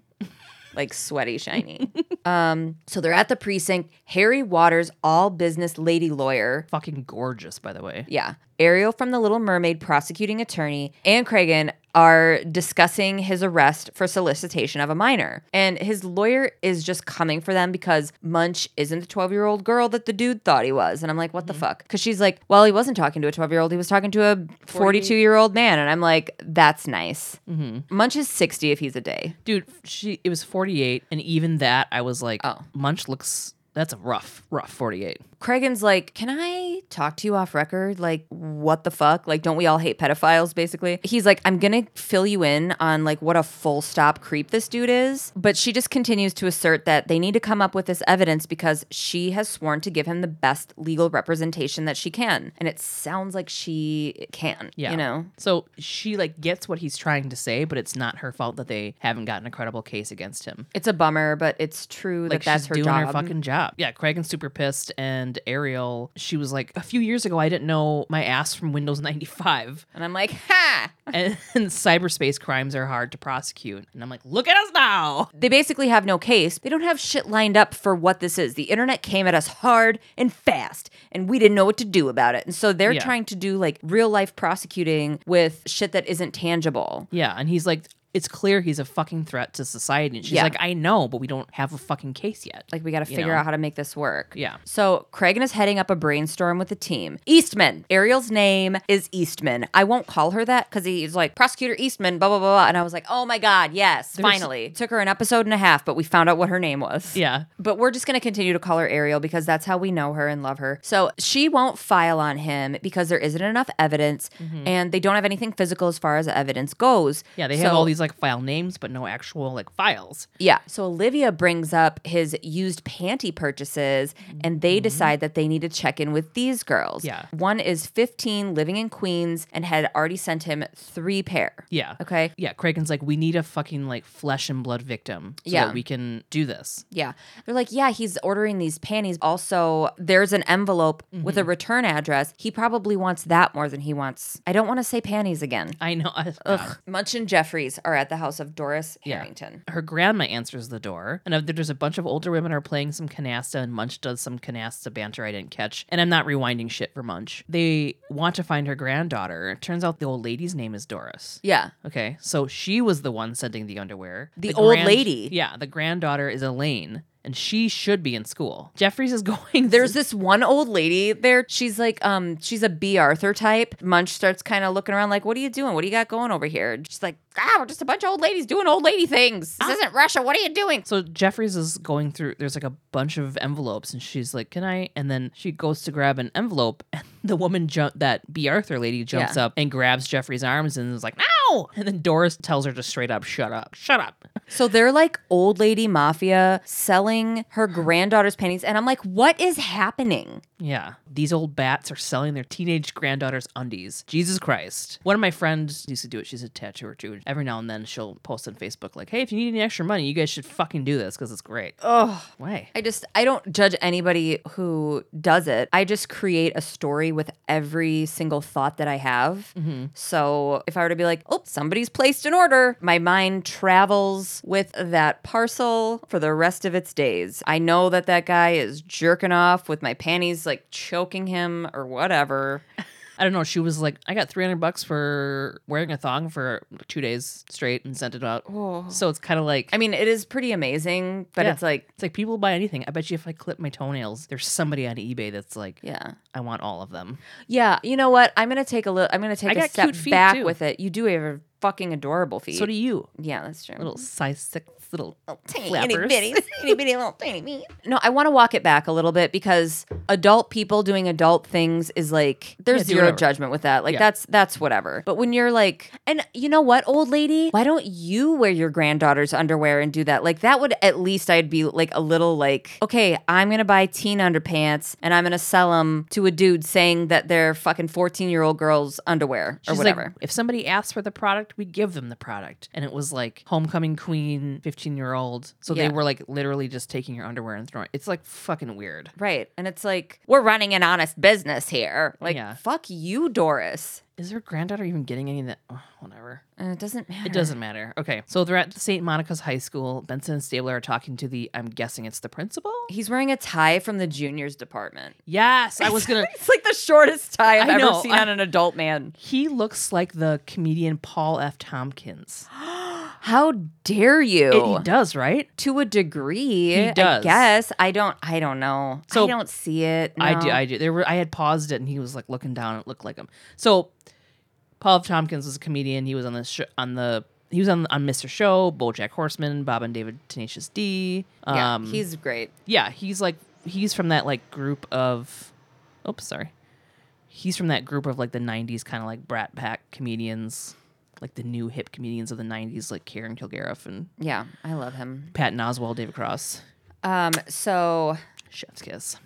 Like sweaty shiny. um, so they're at the precinct. Harry Waters, all business lady lawyer.
Fucking gorgeous, by the way.
Yeah. Ariel from The Little Mermaid, prosecuting attorney, and Cragen are discussing his arrest for solicitation of a minor. And his lawyer is just coming for them because Munch isn't the 12 year old girl that the dude thought he was. And I'm like, what the mm-hmm. fuck? Because she's like, well, he wasn't talking to a 12 year old, he was talking to a 42 year old man. And I'm like, that's nice. Mm-hmm. Munch is 60 if he's a day.
Dude, she it was 48, and even that, I was like,
Oh.
Munch looks. That's a rough, rough 48.
Cragen's like, Can I talk to you off record? Like, what the fuck? Like, don't we all hate pedophiles, basically? He's like, I'm gonna fill you in on like what a full stop creep this dude is. But she just continues to assert that they need to come up with this evidence because she has sworn to give him the best legal representation that she can. And it sounds like she can,
Yeah.
you know?
So she like gets what he's trying to say, but it's not her fault that they haven't gotten a credible case against him.
It's a bummer, but it's true
Like
that that's
she's
her
doing
job.
her fucking job. Yeah, Cragen's super pissed, and Ariel, she was like, a few years ago, I didn't know my ass from Windows 95.
and I'm like, ha!
and, and cyberspace crimes are hard to prosecute. And I'm like, look at us now.
They basically have no case. They don't have shit lined up for what this is. The internet came at us hard and fast, and we didn't know what to do about it. And so they're
Yeah.
trying to do like real life prosecuting with shit that isn't tangible.
Yeah, and he's like, it's clear he's a fucking threat to society. And she's
Yeah.
like, I know, but we don't have a fucking case yet.
Like we got to figure
know?
out how to make this work.
Yeah.
So Cragen is heading up a brainstorm with the team. Eastman. Ariel's name is Eastman. I won't call her that because he's like prosecutor Eastman. Blah blah blah. blah. And I was like, oh my god, yes, finally. Took her an episode and a half, but we found out what her name was.
yeah.
But we're just going to continue to call her Ariel because that's how we know her and love her. So she won't file on him because there isn't enough evidence and they don't have anything physical as far as evidence goes.
Mm-hmm. Yeah, they have all these like file names, but no actual like files.
Yeah. So Olivia brings up his used panty purchases and they decide that they need to check in with these girls.
Mm-hmm. Yeah.
One is 15, living in Queens, and had already sent him three pair.
Yeah.
Okay.
Yeah, Cragen's like, we need a fucking like flesh and blood victim so
Yeah.
that we can do this.
Yeah. They're like, yeah, he's ordering these panties. Also, there's an envelope with a
Mm-hmm.
return address. He probably wants that more than he wants. I don't want to say panties again.
I know.
Ugh. Munch and Jeffries are at the house of Doris
Yeah.
Harrington.
Her grandma answers the door, and there's a bunch of older women are playing some canasta, and Munch does some canasta banter I didn't catch. And I'm not rewinding shit for Munch. They want to find her granddaughter. It turns out the old lady's name is Doris.
Yeah.
Okay, so she was the one sending the underwear.
The old lady?
Yeah, the granddaughter is Elaine, and she should be in school. Jeffries is going.
There's this one old lady there. She's like, um, she's a Bea Arthur type. Munch starts kind of looking around like, what are you doing? What do you got going over here? And She's like, ah, we're just a bunch of old ladies doing old lady things. This isn't Russia. What are you doing?
So Jeffries is going through. There's like a bunch of envelopes, and she's like, "Can I?" And then she goes to grab an envelope, and the woman jump that Bea Arthur lady jumps
Yeah.
up and grabs Jeffrey's arms and is like, "No!" And then Doris tells her to straight up, "Shut up, shut up."
So they're like old lady mafia selling her granddaughter's panties. And I'm like, what is happening?
Yeah, these old bats are selling their teenage granddaughter's undies. Jesus Christ! One of my friends used to do it. She's a tattooer too. Every now and then she'll post on Facebook like, "Hey, if you need any extra money, you guys should fucking do this because it's great."
Oh,
Why?
I just I don't judge anybody who does it. I just create a story with every single thought that I have. Mm-hmm. So if I were to be like, "Oh, somebody's placed an order," my mind travels with that parcel for the rest of its days. I know that that guy is jerking off with my panties like choking him or whatever.
I don't know. She was like, I got 300 bucks for wearing a thong for two days straight and sent it out. Oh. So it's kind of like,
I mean, it is pretty amazing, but
Yeah.
it's like,
it's like people buy anything. I bet you if I clip my toenails, there's somebody on eBay that's like,
yeah.
I want all of them.
Yeah, you know what? I'm gonna take a little. I'm gonna take
I
a step back
too.
with it. You do have a fucking adorable feet.
So do you.
yeah, that's true.
Little size six little
tiny
flappers.
bitty, itty bitty little tiny feet. No, I want to walk it back a little bit because adult people doing adult things is like there's
Yeah,
zero
whatever.
judgment with that. Like
Yeah.
that's that's whatever. But when you're like, and you know what, old lady, why don't you wear your granddaughter's underwear and do that? Like that would at least I'd be like a little like, okay, I'm gonna buy teen underpants and I'm gonna sell them to a dude saying that they're fucking 14 year old girls underwear or whatever.
like, if somebody asks for the product, we give them the product. And it was like homecoming queen, 15 year old. So
Yeah.
they were like literally just taking your underwear and throwing It's like fucking weird.
Right. And it's like like, we're running an honest business here. Like,
Yeah.
fuck you, Doris.
Is her granddaughter even getting any of that? Oh, whatever.
Uh, it doesn't matter.
It doesn't matter. Okay. So they're at St. Monica's High School. Benson and Stabler are talking to the, I'm guessing it's the principal?
He's wearing a tie from the juniors department.
Yes. I was going to.
It's like the shortest tie I've
I
ever
know,
seen
I-
on an adult man.
He looks like the comedian Paul F. Tompkins.
How dare you?
It- he does, right?
to a degree,
He does.
I guess. I don't. I don't know.
So-
I don't see it.
I do. I do. There were. I had paused it, and he was like looking down. And it looked like him. So, Paul F. Tompkins was a comedian. He was on the sh- on the. He was on on Mr. Show, BoJack Horseman, Bob and David Tenacious D.
yeah,
Um,
he's great.
yeah. He's like he's from that like group of. Oops, sorry. He's from that group of like the '90s kind of like Brat Pack comedians, like the new hip comedians of the '90s, like Karen Kilgariff and
Yeah, I love him.
Patton Oswalt, David Cross.
Um, so
Chef's kiss.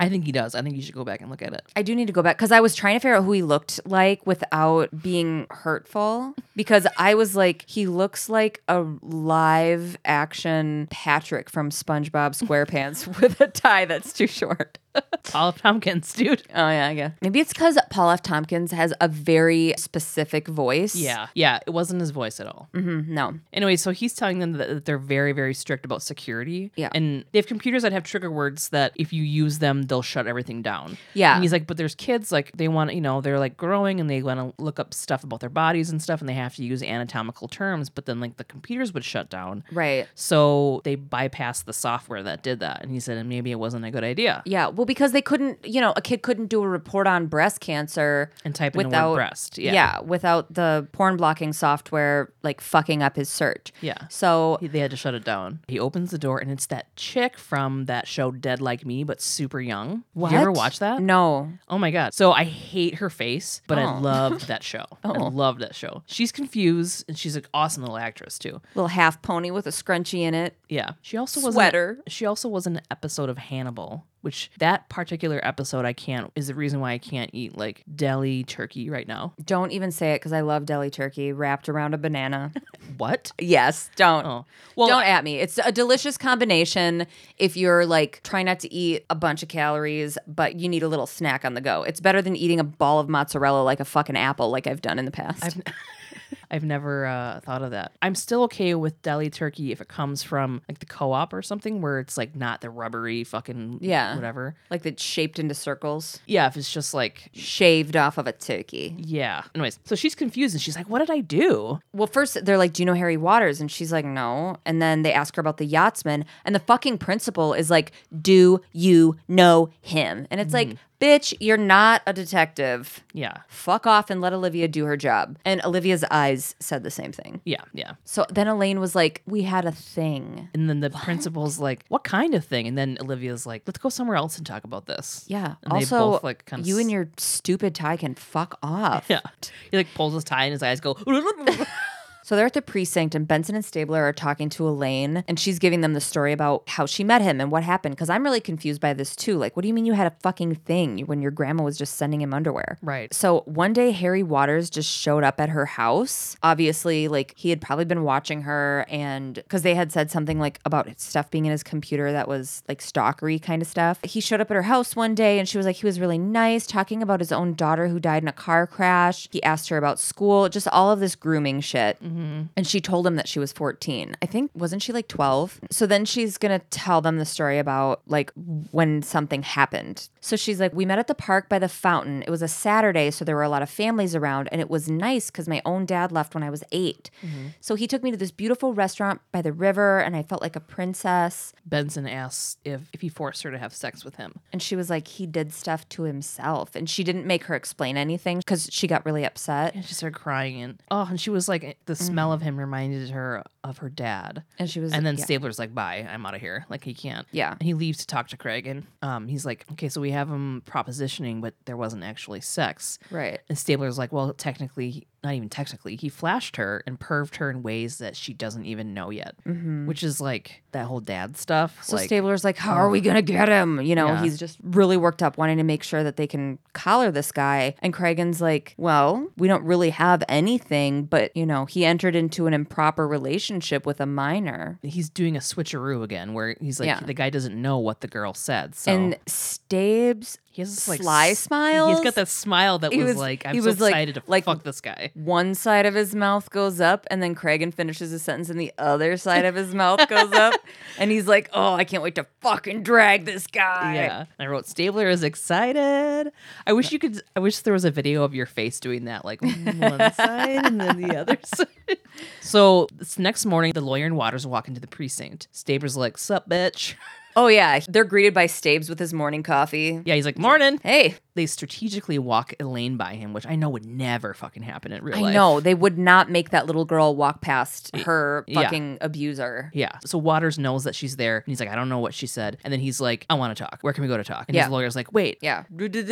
I think he does. I think you should go back and look at it.
I do need to go back because I was trying to figure out who he looked like without being hurtful. Because I was like, he looks like a live action Patrick from SpongeBob SquarePants with a tie that's too short.
Paul F. Tompkins, dude.
Oh yeah, I guess. Maybe it's because Paul F. Tompkins has a very specific voice.
Yeah, yeah, it wasn't his voice at all.
Mhm, no.
Anyway, so he's telling them that that they're very, very strict about security.
Yeah.
And they have computers that have trigger words that if you use them, they'll shut everything down.
Yeah.
And he's like, but there's kids, like, they want you know, they're like growing and they want to look up stuff about their bodies and stuff and they have to use anatomical terms, but then, like, the computers would shut down.
Right.
So they bypassed the software that did that. And he said, and maybe it wasn't a good idea.
Yeah. Well, because they couldn't, you know, a kid couldn't do a report on breast cancer
And type in the
without
word breast. Yeah.
Yeah. without the porn blocking software like fucking up his search.
Yeah.
So
He- They had to shut it down. He opens the door and it's that chick from that show Dead Like Me, but super young. Did you ever
What?
watch that?
no.
Oh my god. So I hate her face, but I
Oh.
loved that show. I
Oh.
loved that show. She's confused and she's an awesome little actress too.
Little half pony with a scrunchie in it.
Yeah. She also was
Sweater.
she also was an episode of Hannibal, which that particular episode I can't is the reason why I can't eat like deli turkey right now.
Don't even say it because I love deli turkey wrapped around a banana.
What?
yes. Don't.
Oh. Well,
don't at me. It's a delicious combination if you're like trying not to eat a bunch of calories, but you need a little snack on the go. It's better than eating a ball of mozzarella like a fucking apple, like I've done in the past.
I've never uh, thought of that. I'm still okay with deli turkey if it comes from like the co-op or something where it's like not the rubbery fucking
Yeah.
whatever.
like it's shaped into circles,
Yeah, if it's just like
shaved off of a turkey.
yeah. Anyways, so she's confused and she's like, "What did I do?"
Well, first they're like, "Do you know Harry Waters?" And she's like, "No." And then they ask her about the yachtsman, and the fucking principal is like, "Do you know him?" And it's like, "Bitch, you're not a detective.
Yeah,
Fuck off and let Olivia do her job." And Olivia's eyes said the same thing.
yeah, yeah.
So then Elaine was like, "We had a thing."
And then the principal's like, "What kind of thing?" And then Olivia's like, "Let's go somewhere else and talk about this."
Yeah.
And they
also,
both, like, kinda
you
s-
and your stupid tie can fuck off.
Yeah. He like pulls his tie and his eyes go.
So they're at the precinct, and Benson and Stabler are talking to Elaine, and she's giving them the story about how she met him and what happened. Because I'm really confused by this too. Like, what do you mean you had a fucking thing when your grandma was just sending him underwear?
Right.
So one day, Harry Waters just showed up at her house. Obviously, like he had probably been watching her, and because they had said something like about stuff being in his computer that was like stalkery kind of stuff. He showed up at her house one day, and she was like, he was really nice, talking about his own daughter who died in a car crash. He asked her about school, just all of this grooming shit. Mm-hmm. And she told him that she was 14. I think, wasn't she like 12? So then she's going to tell them the story about like when something happened. So she's like, We met at the park by the fountain. It was a Saturday, so there were a lot of families around, and it was nice because my own dad left when I was 8 mm-hmm. So he took me to this beautiful restaurant by the river, and I felt like a princess.
Benson asks if if he forced her to have sex with him.
And she was like, He did stuff to himself. And she didn't make her explain anything because she got really upset.
And she started crying and oh, and she was like, eh, the smell mm. of him reminded her of her dad.
And she was
And then
yeah.
Stabler's like, "Bye, I'm out of here." Like he can't.
Yeah.
And he leaves to talk to Craig, and um, he's like, "Okay, so we have him propositioning, but there wasn't actually sex."
Right.
And Stabler's like, "Well, technically, not even technically, he flashed her and perved her in ways that she doesn't even know yet, which is like that whole dad stuff.
Mm-hmm. So
like,
Stabler's like, how are we gonna get him? You know,
Yeah.
he's just really worked up, wanting to make sure that they can collar this guy. And Cragen's like, well, we don't really have anything, but you know, he entered into an improper relationship with a minor.
he's doing a switcheroo again, where he's like,
Yeah.
the guy doesn't know what the girl said. So
And Stabes
he has this like
sly
s-
smiles.
He's got that smile that was,
was-
like, I'm so
was, like-
excited to
like-
fuck this guy.
one side of his mouth goes up and then Cragen finishes his sentence and the other side of his mouth goes up and he's like, "Oh, I can't wait to fucking drag this guy."
Yeah. I wrote Stabler is excited. I wish you could I wish there was a video of your face doing that, like one side and then the other side. So this next morning the lawyer and Waters walk into the precinct. Stabler's like, Sup, bitch.
Oh yeah, they're greeted by Stabes with his morning coffee.
Yeah, he's like, Morning.
Hey,
They strategically walk Elaine by him, which I know would never fucking happen in real
I
life.
know they would not make that little girl walk past her
yeah.
fucking abuser.
Yeah. So Waters knows that she's there and he's like, I don't know what she said. And then he's like, I want to talk. Where can we go to talk? And
Yeah.
his lawyer's like, wait.
Yeah,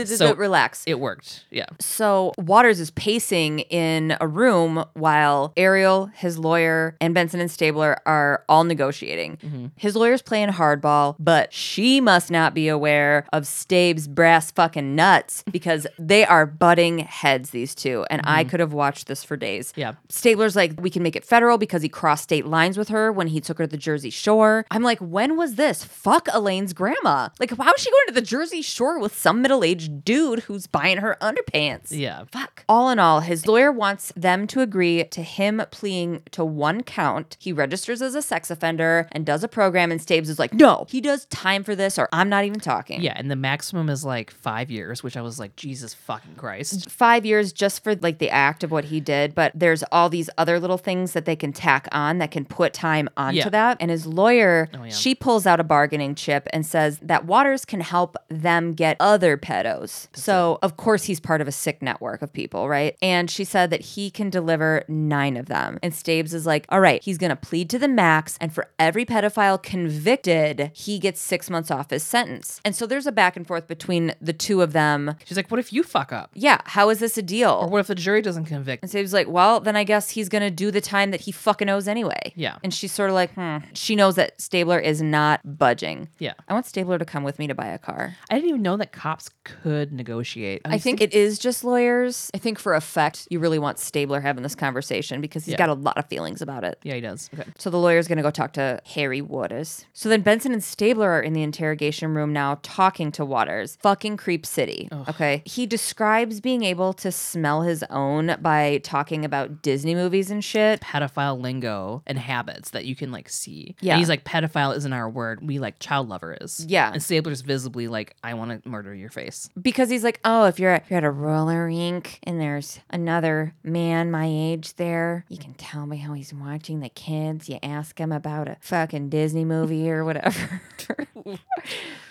So-
relax.
It worked. Yeah.
So Waters is pacing in a room while Ariel, his lawyer, and Benson and Stabler are all negotiating. Mm-hmm. His lawyer's playing hardball, but she must not be aware of Stabe's brass fucking nuts because they are butting heads, these two. And I mm-hmm. could have watched this for days.
Yeah.
Stabler's like, we can make it federal because he crossed state lines with her when he took her to the Jersey Shore. I'm like, when was this? Fuck Elaine's grandma. Like, how is she going to the Jersey Shore with some middle aged dude who's buying her underpants?
Yeah.
Fuck. All in all, his lawyer wants them to agree to him pleading to one count. He registers as a sex offender and does a program, and Stabes is like, no, he does time for this, or I'm not even talking.
Yeah. And the maximum is like five years, which I was like, Jesus fucking Christ.
five years just for like the act of what he did, but there's all these other little things that they can tack on that can put time onto
Yeah.
that. And his lawyer,
Oh, yeah.
she pulls out a bargaining chip and says that Waters can help them get other pedos. so of course he's part of a sick network of people, right? And she said that he can deliver nine of them. And Stabes is like, all right, he's gonna plead to the max, and for every pedophile convicted, he gets six months off his sentence. And so there's a back and forth between the two of them.
She's like, what if you fuck up?
Yeah, how is this a deal?
Or what if the jury doesn't convict?
And Stabe's like, well, then I guess he's gonna do the time that he fucking owes anyway.
Yeah.
And she's sort of like, hmm. She knows that Stabler is not budging.
Yeah.
I want Stabler to come with me to buy a car.
I didn't even know that cops could negotiate.
I think it is just lawyers. I think for effect, you really want Stabler having this conversation because he's
Yeah.
got a lot of feelings about it.
Yeah, he does. Okay.
So the lawyer's going to go talk to Harry Waters. So then Benson and Stabler are in the interrogation room now talking to Waters. Fucking Creep City. Okay. He describes being able to smell his own by talking about Disney movies and shit.
Pedophile lingo and habits that you can like see.
Yeah.
And he's like, pedophile isn't our word. We like child lover is.
Yeah.
And Stabler's visibly like, I want to murder your face.
Because he's like, oh, if you're at, you're at a roller rink and there's another man my age there, you can tell me how he's watching the kids. You ask him about a fucking Disney movie or whatever.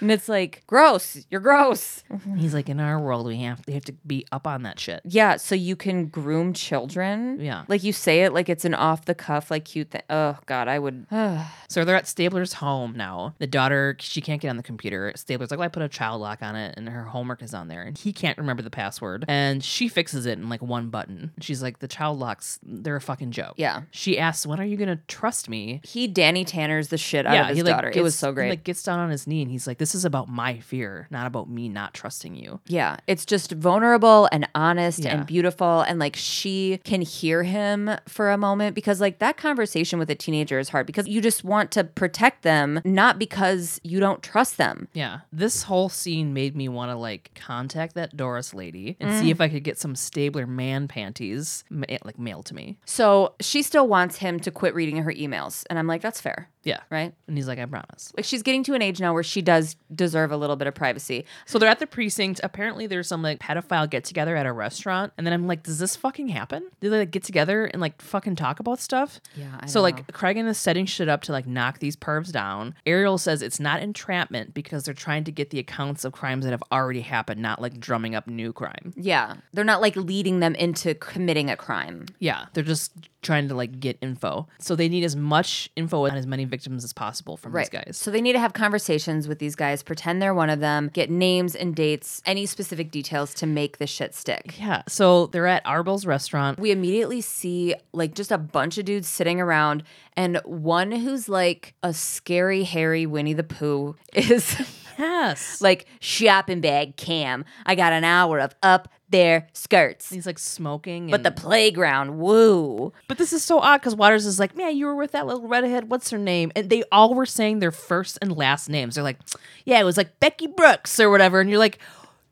and it's like, gross. You're gross.
He's like, in our world, we have we have to be up on that shit.
Yeah, so you can groom children.
Yeah.
Like you say it like it's an off the cuff, like cute thing. Oh, God, I would.
So they're at Stabler's home now. The daughter, she can't get on the computer. Stabler's like, well, I put a child lock on it and her homework is on there. And he can't remember the password. And she fixes it in like one button. She's like, the child locks, they're a fucking joke.
Yeah.
She asks, when are you going to trust me?
He Danny Tanner's the shit out of his
he like
daughter.
gets,
it was so
he,
great.
like gets down on his knee and he's like, this is about my fear, not about me not trusting you.
Yeah, it's just vulnerable and honest
Yeah.
and beautiful. And like she can hear him for a moment because, like, that conversation with a teenager is hard because you just want to protect them, not because you don't trust them.
Yeah. This whole scene made me want to like contact that Doris lady and
Mm.
see if I could get some Stabler man panties ma- like mailed to me.
So she still wants him to quit reading her emails. And I'm like, that's fair,
Yeah.
right?
And he's like, I promise.
Like, she's getting to an age now where she does deserve a little bit of privacy.
So they're at the precinct. Apparently, there's some like pedophile get together at a restaurant, and then I'm like, does this fucking happen? Do they like get together and like fucking talk about stuff?
Yeah, I
so like
know.
Cragen is setting shit up to like knock these pervs down. Ariel says it's not entrapment because they're trying to get the accounts of crimes that have already happened, not like drumming up new crime.
Yeah, they're not like leading them into committing a crime.
Yeah, they're just trying to like get info. So they need as much info on as many victims as possible from these guys.
So they need to have conversations with these guys, pretend they're one of them, get names and dates, any specific details to make the shit stick.
Yeah. So they're at Arbel's restaurant.
We immediately see like just a bunch of dudes sitting around, and one who's like a scary, hairy Winnie the Pooh is
Yes.
like shopping bag cam. I got an hour of up their skirts.
he's like smoking.
But the playground, woo.
But this is so odd because Waters is like, man, you were with that little redhead. What's her name? And they all were saying their first and last names. They're like, yeah, it was like Becky Brooks or whatever. And you're like,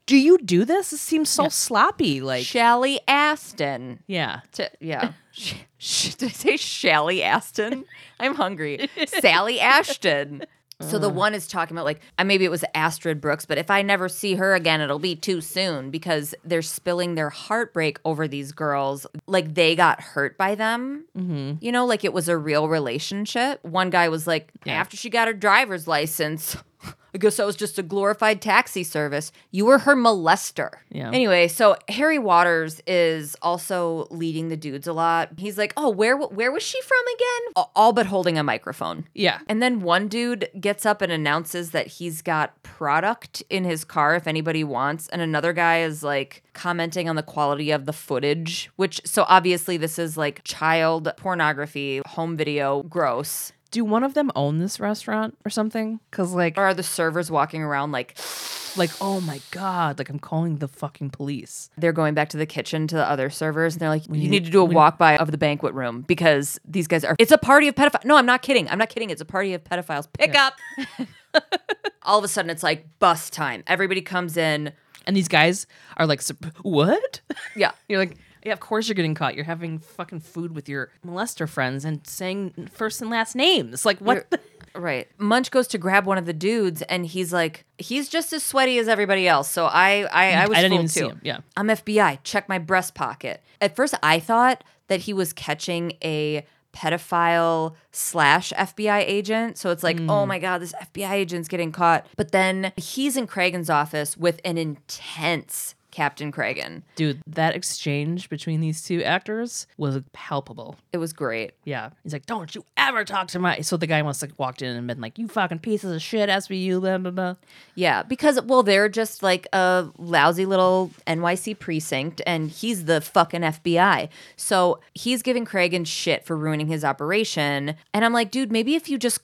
do you do this? It seems so sloppy. Like,
Shelly Aston.
yeah.
To, yeah. Sh- did I say Shelly Aston? I'm hungry. Sally Ashton. So the one is talking about like uh, maybe it was Astrid Brooks, but if I never see her again, it'll be too soon because they're spilling their heartbreak over these girls, like they got hurt by them.
Mm-hmm.
You know, like it was a real relationship. One guy was like,
Yeah.
after she got her driver's license, Guess that was just a glorified taxi service. You were her molester.
Yeah.
Anyway, so Harry Waters is also leading the dudes a lot. He's like, "Oh, where where was she from again?" All but holding a microphone.
Yeah.
And then one dude gets up and announces that he's got product in his car if anybody wants. And another guy is like commenting on the quality of the footage, which so obviously this is like child pornography, home video, gross.
Do one of them own this restaurant or something? Because, like,
Or are the servers walking around like
like, oh my God, like I'm calling the fucking police.
they're going back to the kitchen to the other servers and they're like, you
need-
need to do a walk by of the banquet room because these guys are, it's a party of pedophiles. No, I'm not kidding. I'm not kidding. It's a party of pedophiles. Pick up. All of a sudden, it's like bus time. Everybody comes in.
And these guys are like, "Sup- what?
Yeah.
You're like, yeah, of course you're getting caught. You're having fucking food with your molester friends and saying first and last names. Like, what? the-
Right. Munch goes to grab one of the dudes and he's like, he's just as sweaty as everybody else. So I I, I was
I didn't even
too.
see him. Yeah.
I'm FBI. Check my breast pocket. At first, I thought that he was catching a pedophile slash FBI agent. So it's like,
Hmm.
oh my God, this FBI agent's getting caught. But then he's in Cragen's office with an intense Captain Cragen.
Dude, that exchange between these two actors was palpable.
It was great.
Yeah. He's like, don't you ever talk to my. So the guy must have walked in and been like, you fucking pieces of shit, SVU, blah, blah, blah.
Yeah, because well, they're just like a lousy little NYC precinct, and he's the fucking FBI. So he's giving Cragen shit for ruining his operation, and I'm like, dude, maybe if you just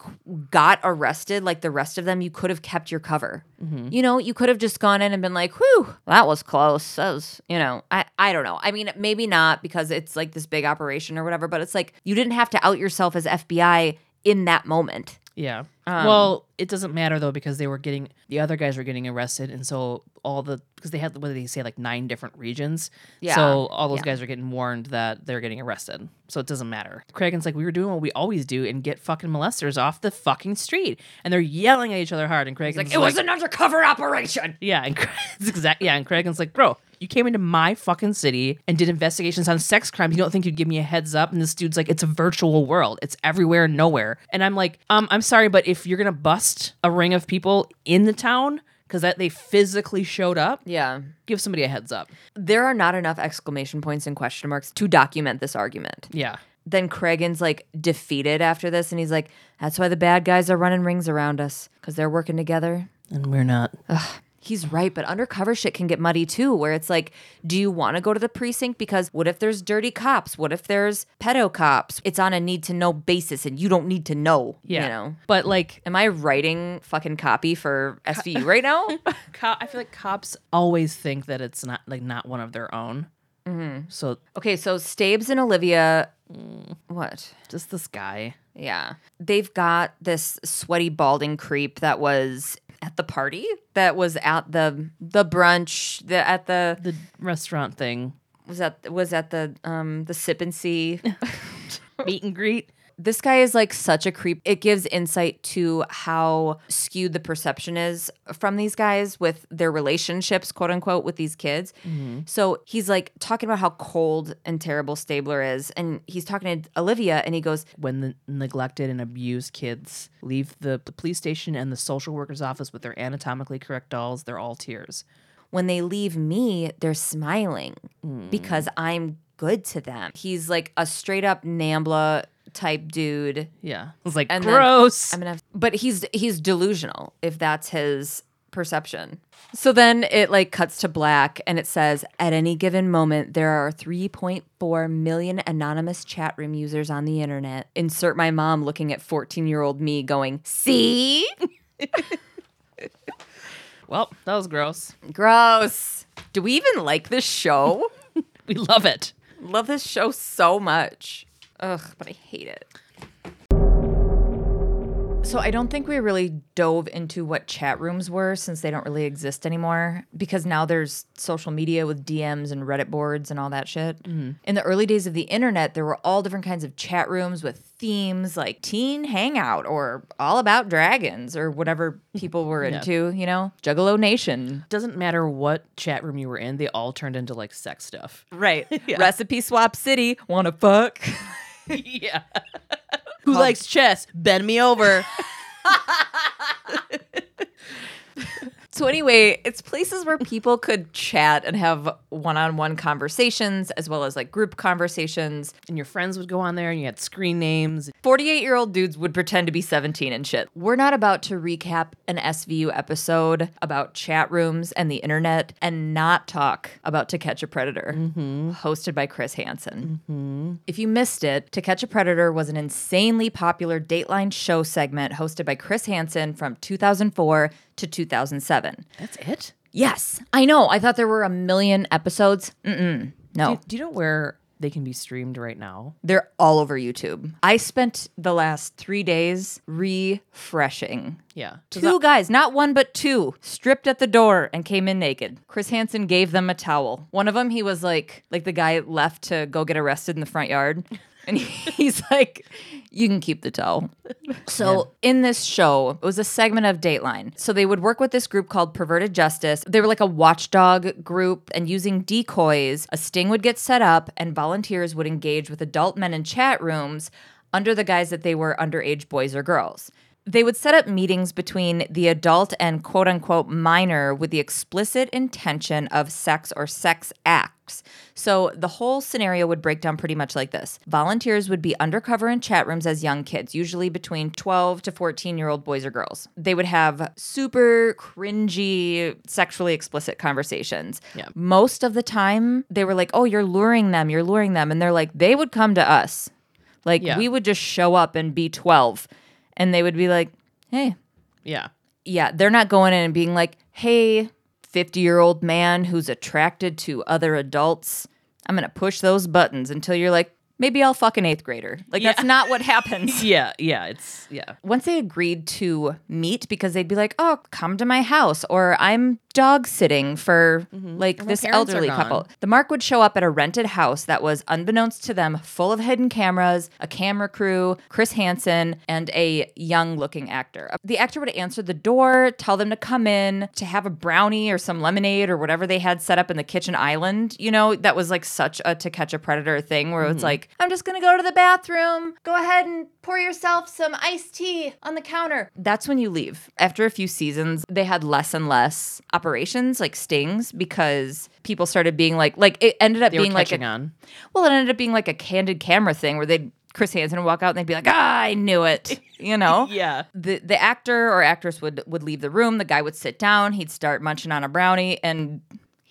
got arrested like the rest of them, you could have kept your cover. Mm-hmm. You know, you could have just gone in and been like, "Whew, that was close." Was, you know, I I don't know. I mean, maybe not because it's like this big operation or whatever, but it's like you didn't have to out yourself as FBI in that moment.
Yeah.
Um,
well, it doesn't matter though because they were getting the other guys were getting arrested, and so all the because they had what did they say like nine different regions.
Yeah.
So all those
Yeah.
guys are getting warned that they're getting arrested. So it doesn't matter. Cragen's like we were doing what we always do and get fucking molesters off the fucking street, and they're yelling at each other hard. And Cragen's
Like
like,
it was an undercover operation.
yeah, and it's exact yeah, and Cragen's like, bro. You came into my fucking city and did investigations on sex crimes. You don't think you'd give me a heads up? And this dude's like, it's a virtual world. It's everywhere and nowhere. And I'm like, um, I'm sorry, but if you're gonna bust a ring of people in the town because that they physically showed up,
Yeah.
give somebody a heads up.
there are not enough exclamation points and question marks to document this argument.
Yeah.
Then Cragen's like defeated after this, and he's like, "That's why the bad guys are running rings around us because they're working together."
And we're not.
He's right, but undercover shit can get muddy too, where it's like, do you want to go to the precinct? Because what if there's dirty cops? What if there's pedo cops? It's on a need to know basis, and you don't need to know.
Yeah.
You know.
But like,
Am I writing fucking copy for SVU right now?
co- I feel like cops always think that it's not like not one of their own.
Mm-hmm.
So
okay, so Stabes and Olivia. What?
just this guy.
Yeah. They've got this sweaty balding creep that was at the party, that was at the the brunch, the at the
The restaurant thing.
was at was at the um the sip and see.
Meet and greet.
This guy is like such a creep. It gives insight to how skewed the perception is from these guys with their relationships, quote unquote, with these kids. Mm-hmm. So he's like talking about how cold and terrible Stabler is. And he's talking to Olivia and he goes,
when the neglected and abused kids leave the, the police station and the social worker's office with their anatomically correct dolls, they're all tears.
when they leave me, they're smiling mm. because I'm good to them. He's like a straight up Nambla type dude.
Yeah. It was like
And then-
gross.
I'm gonna, have, but he's he's delusional if that's his perception. So then it like cuts to black and it says at any given moment there are 3.4 million anonymous chat room users on the internet. Insert my mom looking at 14 year old me going, see?
well, that was gross.
Gross. Do we even like this show?
We love it.
Love this show so much. Ugh, but I hate it. So I don't think we really dove into what chat rooms were since they don't really exist anymore because now there's social media with DMs and Reddit boards and all that shit. Mm-hmm. In the early days of the internet, there were all different kinds of chat rooms with themes like teen hangout or all about dragons or whatever people were into, you know? Juggalo Nation.
Doesn't matter what chat room you were in, they all turned into like sex stuff.
Right. Recipe Swap City. Wanna fuck?
yeah. Who likes chess? Bend me over.
So anyway, it's places where people could chat and have one-on-one conversations as well as like group conversations.
and your friends would go on there and you had screen names.
48-year-old dudes would pretend to be 17 and shit. We're not about to recap an SVU episode about chat rooms and the internet and not talk about To Catch a Predator, mm-hmm. hosted by Chris Hansen. Mm-hmm. If you missed it, To Catch a Predator was an insanely popular Dateline show segment hosted by Chris Hansen from 2004 to 2007.
That's it?
Yes, I know. I thought there were a million episodes. Mm-mm. No,
Do, do you know where they can be streamed right now?
they're all over YouTube. I spent the last three days refreshing.
Yeah.
Two guys, not one but two, stripped at the door and came in naked. Chris Hansen gave them a towel. One of them, he was like, like the guy left to go get arrested in the front yard. And he's like, you can keep the towel. So in this show, it was a segment of Dateline. So they would work with this group called Perverted Justice. They were like a watchdog group, and using decoys, a sting would get set up, and volunteers would engage with adult men in chat rooms under the guise that they were underage boys or girls. They would set up meetings between the adult and quote unquote minor with the explicit intention of sex or sex acts. So the whole scenario would break down pretty much like this volunteers would be undercover in chat rooms as young kids, usually between 12 to 14 year old boys or girls. They would have super cringy, sexually explicit conversations.
Yeah.
Most of the time, they were like, oh, you're luring them, you're luring them. And they're like, they would come to us. Like,
Yeah.
we would just show up and be 12 and they would be like, hey,
Yeah.
yeah, they're not going in and being like, hey, 50 year old man who's attracted to other adults, I'm going to push those buttons until you're like, maybe I'll fuck an eighth grader. Like, that's not what happens.
Yeah. Yeah. It's, yeah.
Once they agreed to meet, because they'd be like, oh, come to my house, or I'm dog sitting for like this elderly couple. The Mark would show up at a rented house that was unbeknownst to them, full of hidden cameras, a camera crew, Chris Hansen, and a young looking actor. The actor would answer the door, tell them to come in, to have a brownie or some lemonade or whatever they had set up in the kitchen island. You know, that was like such a to catch a predator thing where it's like, I'm just gonna go to the bathroom. Go ahead and pour yourself some iced tea on the counter. That's when you leave. After a few seasons, they had less and less operations like stings because people started being like like it ended up
They were
being like a,
on.
well, it ended up being like a candid camera thing where they'd Chris Hansen would walk out and they'd be like, ah, I knew it. You know?
Yeah.
The the actor or actress would would leave the room, the guy would sit down, he'd start munching on a brownie, and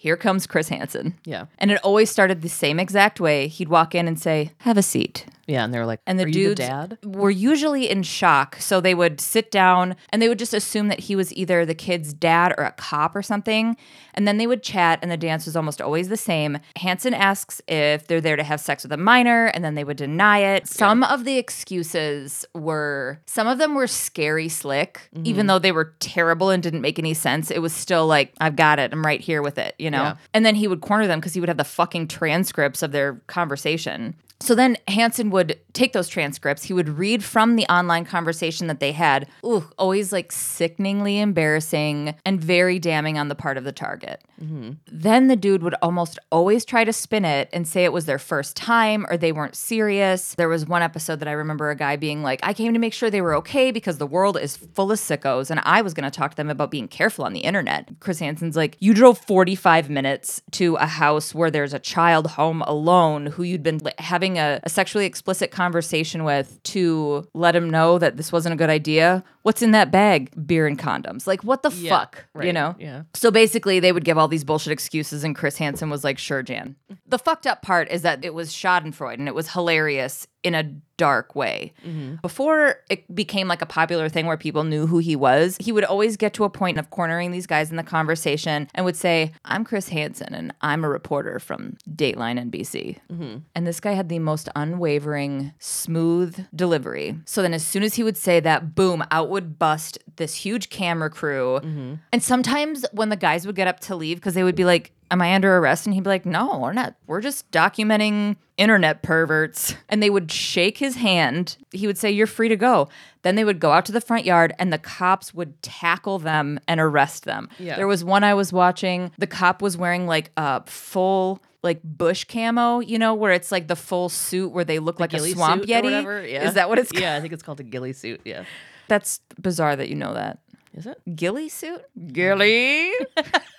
here comes Chris Hansen.
Yeah.
And it always started the same exact way. He'd walk in and say, Have a seat.
Yeah. And they were like,
And the dudes
the dad?
were usually in shock. So they would sit down and they would just assume that he was either the kid's dad or a cop or something. And then they would chat, and the dance was almost always the same. Hansen asks if they're there to have sex with a minor, and then they would deny it. Some of the excuses were, some of them were scary slick,
Mm-hmm.
even though they were terrible and didn't make any sense. It was still like, I've got it. I'm right here with it, you know?
Yeah.
And then he would corner them because he would have the fucking transcripts of their conversation. So then Hansen would take those transcripts. He would read from the online conversation that they had. Ooh, always like sickeningly embarrassing and very damning on the part of the target. Mm-hmm. Then the dude would almost always try to spin it and say it was their first time or they weren't serious. There was one episode that I remember a guy being like, I came to make sure they were okay because the world is full of sickos and I was going to talk to them about being careful on the internet. Chris Hansen's like, You drove 45 minutes to a house where there's a child home alone who you'd been li- having a, a sexually explicit conversation with to let him know that this wasn't a good idea. What's in that bag? Beer and condoms. Like, what the
Yeah,
fuck? You know?
yeah.
So basically, they would give all these bullshit excuses, and Chris Hansen was like, sure, Jan. The fucked up part is that it was Schadenfreude and it was hilarious in a dark way. Mm-hmm. Before it became like a popular thing where people knew who he was, he would always get to a point of cornering these guys in the conversation and would say, I'm Chris Hansen and I'm a reporter from Dateline NBC. Mm-hmm. And this guy had the most unwavering, smooth delivery. So then, as soon as he would say that, boom, out would bust this huge camera crew. Mm-hmm. And sometimes when the guys would get up to leave, because they would be like, Am I under arrest? And he'd be like, No, we're not. We're just documenting internet perverts. And they would shake his hand. He would say, You're free to go. Then they would go out to the front yard and the cops would tackle them and arrest them.
Yeah.
There was one I was watching. The cop was wearing like a full like bush camo, you know, where it's like the full suit where they look like a swamp yeti.
Yeah.
Is that what it's called?
Yeah, I think it's called a ghillie suit. Yeah.
That's bizarre that you know that.
Is it?
Gilly suit? Gilly.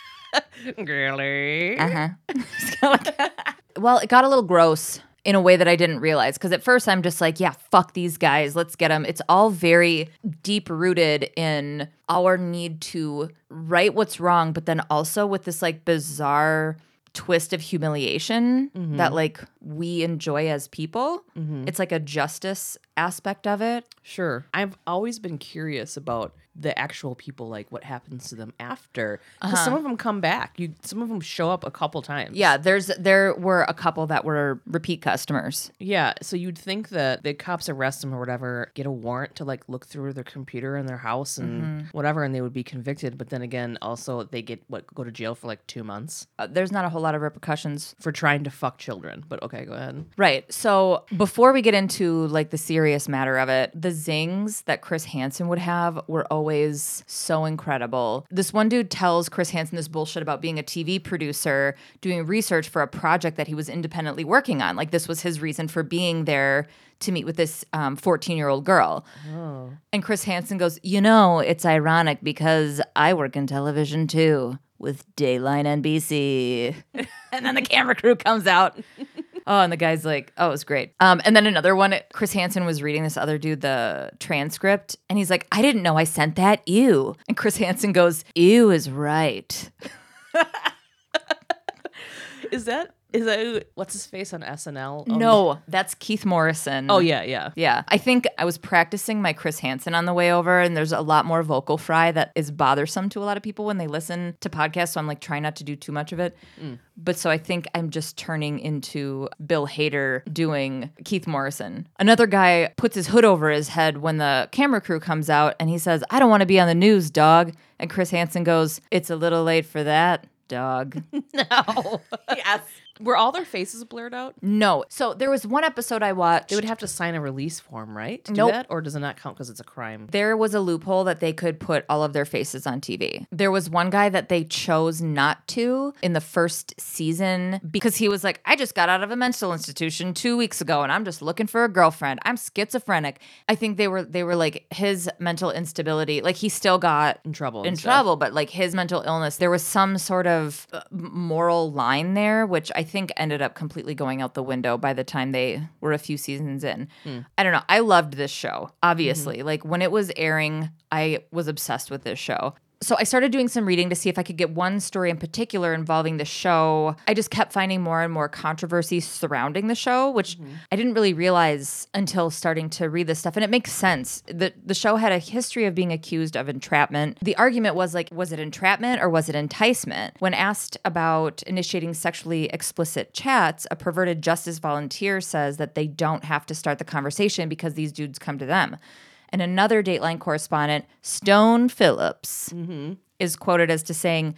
Ghillie.
Uh-huh. well, it got a little gross in a way that I didn't realize because at first I'm just like, yeah, fuck these guys, let's get them. It's all very deep rooted in our need to right what's wrong, but then also with this like bizarre twist of humiliation that like we enjoy as people. Mm-hmm. It's like a justice aspect of it.
Sure. I've always been curious about the actual people, like what happens to them after. Because uh-huh. some of them come back. You, some of them show up a couple times.
Yeah, there's there were a couple that were repeat customers.
Yeah. So you'd think that the cops arrest them or whatever, get a warrant to like look through their computer in their house and mm-hmm. whatever, and they would be convicted. But then again, also they get what go to jail for like two months
Uh, there's not a whole lot of repercussions
for trying to fuck children. But okay, go ahead.
Right. So before we get into like the serious matter of it, the zings that Chris Hansen would have were always so incredible. This one dude tells Chris Hansen this bullshit about being a TV producer, doing research for a project that he was independently working on. Like this was his reason for being there to meet with this um, 14 year old girl. Oh. And Chris Hansen goes, You know, it's ironic because I work in television too with Dateline NBC. and then the camera crew comes out. Oh, and the guy's like, oh, it was great. Um, and then another one, Chris Hansen was reading this other dude the transcript, and he's like, I didn't know I sent that. Ew. And Chris Hansen goes, Ew is right.
Is that is that what's his face on SNL? Um,
No, that's Keith Morrison.
Oh yeah, yeah.
Yeah, I think I was practicing my Chris Hansen on the way over, and there's a lot more vocal fry that is bothersome to a lot of people when they listen to podcasts. So I'm like trying not to do too much of it. But so I think I'm just turning into Bill Hader doing Keith Morrison. Another guy puts his hood over his head when the camera crew comes out, and he says, "I don't want to be on the news, dog." And Chris Hansen goes, "It's a little late for that." Dog.
No. yes. Were all their faces blurred out?
No. So there was one episode I watched.
They would have to sign a release form, right? To
Nope.
do that? Or does it not count because it's a crime?
there was a loophole that they could put all of their faces on TV. There was one guy that they chose not to in the first season because he was like, I just got out of a mental institution 2 weeks ago and I'm just looking for a girlfriend. I'm schizophrenic. I think they were they were like his mental instability, like he still got
In trouble.
in trouble, but like his mental illness, there was some sort of uh, moral line there, which I think ended up completely going out the window by the time they were a few seasons in. Hmm. I don't know. I loved this show, obviously. Mm-hmm. Like when it was airing, I was obsessed with this show. So I started doing some reading to see if I could get one story in particular involving the show. I just kept finding more and more controversy surrounding the show, which mm-hmm. I didn't really realize until starting to read this stuff. And it makes sense. The the show had a history of being accused of entrapment. The argument was like, was it entrapment or was it enticement? When asked about initiating sexually explicit chats, a perverted justice volunteer says that they don't have to start the conversation because these dudes come to them. And another Dateline correspondent, Stone Phillips, mm-hmm. is quoted as to saying,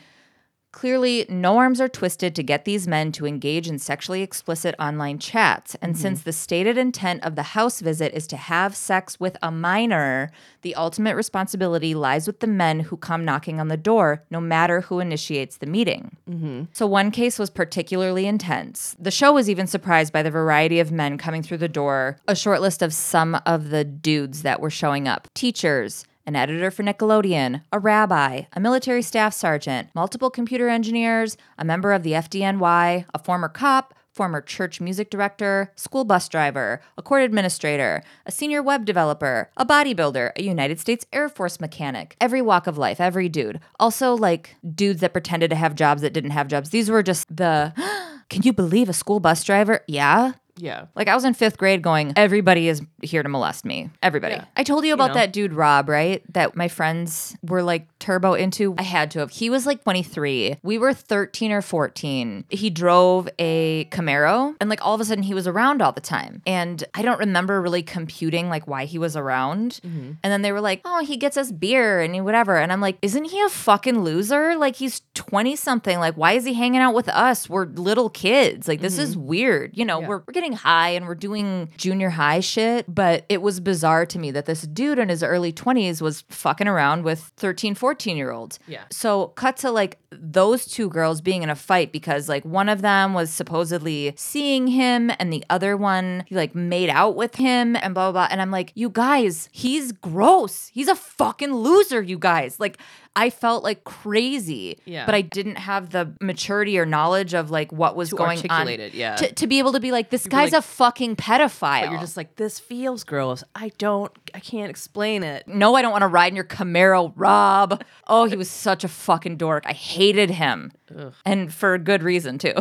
Clearly, no arms are twisted to get these men to engage in sexually explicit online chats. And since the stated intent of the house visit is to have sex with a minor, the ultimate responsibility lies with the men who come knocking on the door, no matter who initiates the meeting. Mm-hmm. So, one case was particularly intense. The show was even surprised by the variety of men coming through the door. A short list of some of the dudes that were showing up teachers, an editor for Nickelodeon, a rabbi, a military staff sergeant, multiple computer engineers, a member of the FDNY, a former cop, former church music director, school bus driver, a court administrator, a senior web developer, a bodybuilder, a United States Air Force mechanic. Every walk of life, every dude. Also, like dudes that pretended to have jobs that didn't have jobs. These were just the. Can you believe a school bus driver? Yeah.
Yeah.
Like I was in fifth grade going, everybody is here to molest me. Everybody.
Yeah.
I told you about
know.
that dude Rob, right? That my friends were like turbo into. I had to have. He was like 23. We were 13 or 14. He drove a Camaro and like all of a sudden he was around all the time. And I don't remember really computing like why he was around. Mm-hmm. And then they were like, oh, he gets us beer and whatever. And I'm like, isn't he a fucking loser? Like he's 20 something. Like why is he hanging out with us? We're little kids. Like this is mm-hmm. weird. You know,
Yeah.
we're, we're getting high and we're doing junior high shit. But it was bizarre to me that this dude in his early 20s was fucking around with 13, 14 year olds.
Yeah.
So cut to like those two girls being in a fight because like one of them was supposedly seeing him and the other one he like made out with him and blah blah blah. And I'm like, you guys, he's gross. He's a fucking loser, you guys. Like I felt like crazy.
Yeah.
But I didn't have the maturity or knowledge of like what was
To
going on.
it, yeah.
To, to be able to be like, this
be
guy's
like-
a fucking pedophile.
But you're just like, this feels gross. I don't, I can't explain it.
no, I don't want to ride in your Camaro, Rob. Oh, he was such a fucking dork. I hated him. And for a good reason, too.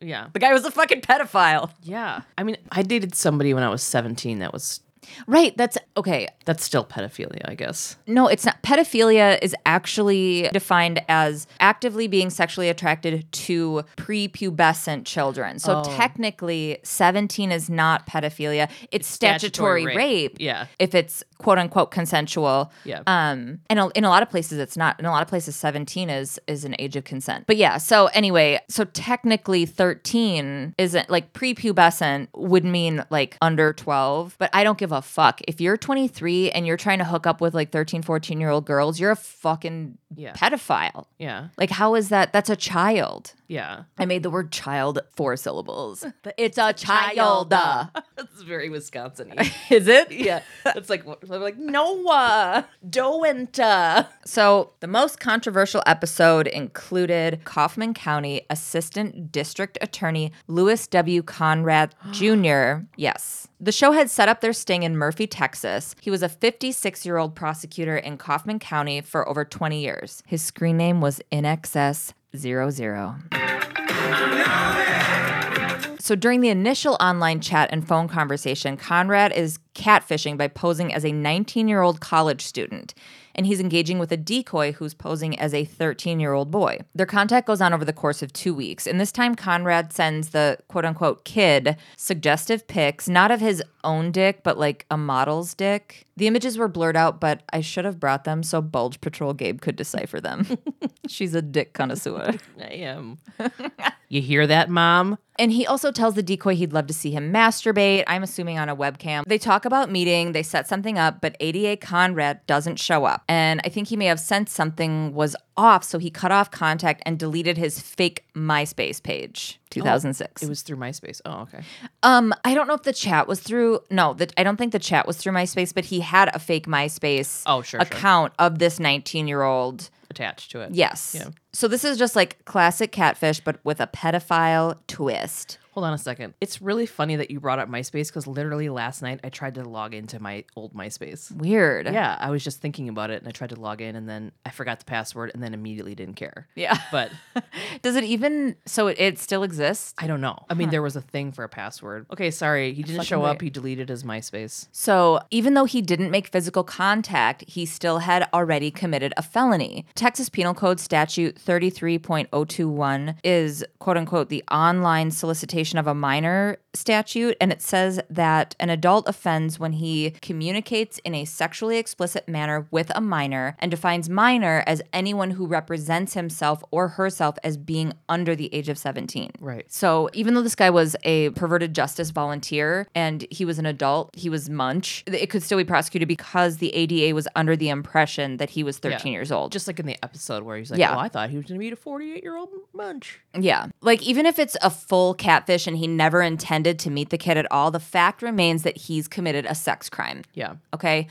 Yeah.
the guy was a fucking pedophile.
Yeah. I mean, I dated somebody when I was 17 that was,
Right. That's okay.
that's still pedophilia, I guess.
No, it's not. Pedophilia is actually defined as actively being sexually attracted to prepubescent children. So
Oh.
technically, 17 is not pedophilia. It's, statutory,
statutory
rape.
rape. Yeah.
If it's quote unquote consensual.
Yeah.
Um, and a- in a lot of places, it's not. In a lot of places, 17 is is an age of consent. But yeah. So anyway, so technically, 13 isn't like prepubescent would mean like under 12. But I don't give a fuck if you're 23 and you're trying to hook up with like 13, 14 year old girls. You're a fucking
Yeah.
pedophile.
Yeah.
Like, how is that? That's a child.
Yeah.
I made the word child four syllables. It's a child.
That's very Wisconsin.
Is it?
yeah. It's like, I'm like, Noah, Doenta.
So, the most controversial episode included Kaufman County Assistant District Attorney Louis W. Conrad Jr. Yes. The show had set up their sting in Murphy, Texas. He was a 56 year old prosecutor in Kaufman County for over 20 years. His screen name was In Excess 00. So during the initial online chat and phone conversation, Conrad is catfishing by posing as a 19 year old college student. And he's engaging with a decoy who's posing as a 13 year old boy. Their contact goes on over the course of two weeks. And this time, Conrad sends the quote unquote kid suggestive pics, not of his own dick, but like a model's dick. The images were blurred out, but I should have brought them so Bulge Patrol Gabe could decipher them. She's a dick connoisseur.
I am. you hear that, mom?
And he also tells the decoy he'd love to see him masturbate. I'm assuming on a webcam. They talk about meeting, they set something up, but ADA Conrad doesn't show up. And I think he may have sensed something was off, so he cut off contact and deleted his fake MySpace page. 2006.
It was through MySpace. Oh, okay.
um, I don't know if the chat was through. No, the, I don't think the chat was through MySpace, but he had a fake MySpace
Oh, sure, sure.
account of this 19 year old.
Attached to it.
Yes. So this is just like classic catfish, but with a pedophile twist.
Hold on a second. It's really funny that you brought up MySpace because literally last night I tried to log into my old MySpace.
Weird.
Yeah, I was just thinking about it and I tried to log in and then I forgot the password and then immediately didn't care.
Yeah.
But
Does it even so it, it still exists?
I don't know. I mean, there was a thing for a password. Okay, sorry. He didn't show up. He deleted his MySpace.
So, even though he didn't make physical contact, he still had already committed a felony. Texas Penal Code Statute 33.021 is quote unquote the online solicitation of a minor statute, and it says that an adult offends when he communicates in a sexually explicit manner with a minor and defines minor as anyone who represents himself or herself as being under the age of 17.
Right.
So even though this guy was a perverted justice volunteer and he was an adult, he was Munch, it could still be prosecuted because the ADA was under the impression that he was 13
Yeah.
years old.
Just like in the episode where he's like,
Yeah.
"Oh, I thought he was going to be a 48 year old munch."
Yeah. Like, even if it's a full catfish and he never intended to meet the kid at all, the fact remains that he's committed a sex crime.
Yeah.
Okay.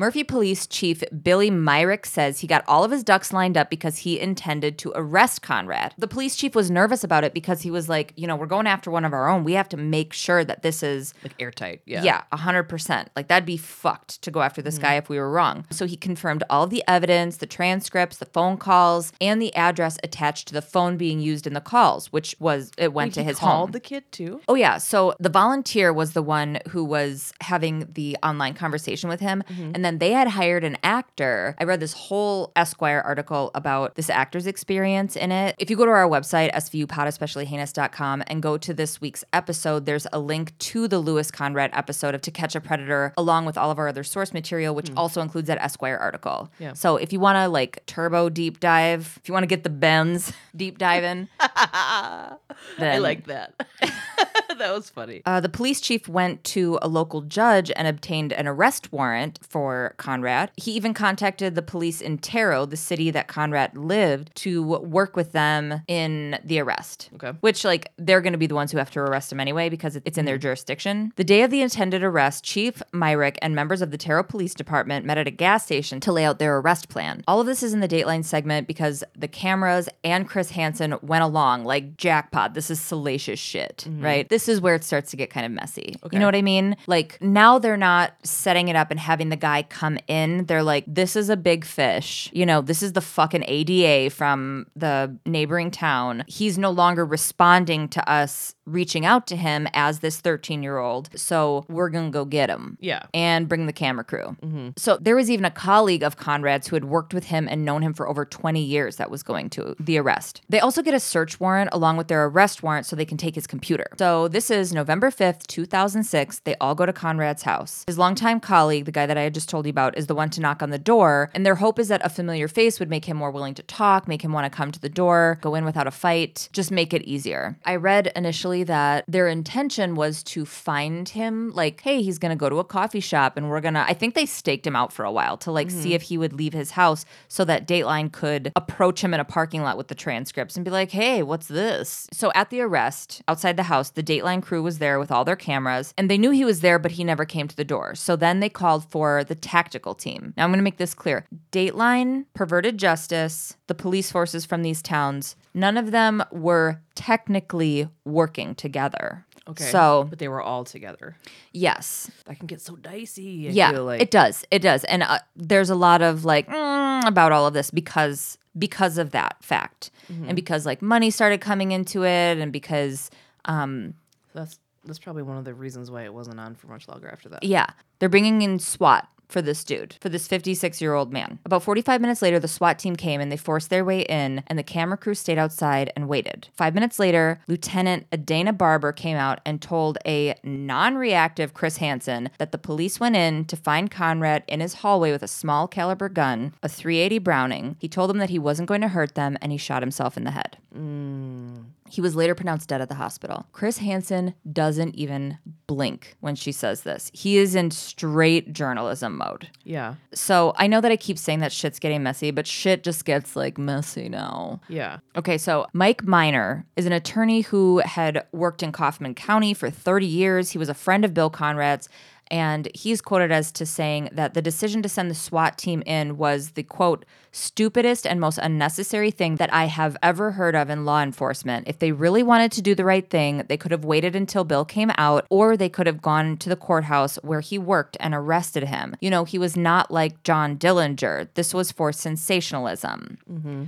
Murphy Police Chief Billy Myrick says he got all of his ducks lined up because he intended to arrest Conrad. The police chief was nervous about it because he was like, you know, we're going after one of our own. We have to make sure that this is
Like airtight. Yeah.
yeah, a hundred percent. Like that'd be fucked to go after this mm-hmm. guy if we were wrong. So he confirmed all the evidence, the transcripts, the phone calls, and the address attached to the phone being used in the calls, which was it went
Wait,
to his
called
home.
Called the kid too.
Oh yeah, so the volunteer was the one who was having the online conversation with him, mm-hmm. and then they had hired an actor. I read this whole Esquire article about this actor's experience in it. If you go to our website svupod and go to this week's episode, there's a link to the Louis Conrad episode of To Catch a Predator, along with all of our other source material, which also includes that Esquire article.
Yeah.
So if you want to like turbo deep dive, if you want to get the bends deep diving,
I like that. that was funny.
Uh, the police chief went to a local judge and obtained an arrest warrant for Conrad. He even contacted the police in Terrell, the city that Conrad lived, to work with them in the arrest.
Okay.
Which, like, they're going to be the ones who have to arrest him anyway because it's in their hmm. jurisdiction. The day of the intended arrest, Chief Myrick and members of the Terrell Police Department met at a gas station to lay out their arrest plan. All of this is in the Dateline segment because the cameras and Chris Hansen went along like jackpot. This is salacious shit, mm-hmm. right? This is where it starts to get kind of messy.
Okay.
You know what I mean? Like now they're not setting it up and having the guy come in. They're like, this is a big fish. You know, this is the fucking ADA from the neighboring town. He's no longer responding to us reaching out to him as this 13 year old. So we're going to go get him
Yeah.
and bring the camera crew. Mm-hmm. So there was even a colleague of Conrad's who had worked with him and known him for over 20 years that was going to the arrest. They also get a search warrant along with their arrest warrant so they can take his computer. So this is November 5th, 2006. They all go to Conrad's house. His longtime colleague, the guy that I had just told you about, is the one to knock on the door. And their hope is that a familiar face would make him more willing to talk, make him want to come to the door, go in without a fight, just make it easier. I read initially that their intention was to find him, like, hey, he's going to go to a coffee shop and we're going to, I think they staked him out for a while to like see mm-hmm. if he would leave his house so that Dateline could approach him in a parking lot with the transcripts and be like, hey, what's this? So at the arrest outside the house, the Dateline crew was there with all their cameras and they knew he was there, but he never came to the door. So then they called for the tactical team. Now I'm going to make this clear Dateline, Perverted Justice, the police forces from these towns, none of them were technically working together.
Okay.
So,
but they were all together.
yes,
That can get so dicey. I
yeah,
feel like.
it does. It does. And uh, there's a lot of like mm, about all of this because because of that fact,
Mm-hmm.
and because like money started coming into it, and because um
That's that's probably one of the reasons why it wasn't on for much longer after that.
yeah, they're bringing in SWAT for this dude, for this 56 year old man. About 45 minutes later, the SWAT team came and they forced their way in, and the camera crew stayed outside and waited. Five minutes later, Lieutenant Adana Barber came out and told a non reactive Chris Hansen that the police went in to find Conrad in his hallway with a small caliber gun, a 380 Browning. He told them that he wasn't going to hurt them and he shot himself in the head. Mm. He was later pronounced dead at the hospital. Chris Hansen doesn't even blink when she says this. He is in straight journalism mode.
Yeah.
So I know that I keep saying that shit's getting messy, but shit just gets like messy now.
Yeah.
Okay, so Mike Miner is an attorney who had worked in Kaufman County for 30 years. He was a friend of Bill Conrad's. And he's quoted as to saying that the decision to send the SWAT team in was the quote, stupidest and most unnecessary thing that I have ever heard of in law enforcement. If they really wanted to do the right thing, they could have waited until Bill came out, or they could have gone to the courthouse where he worked and arrested him. You know, he was not like John Dillinger. This was for sensationalism.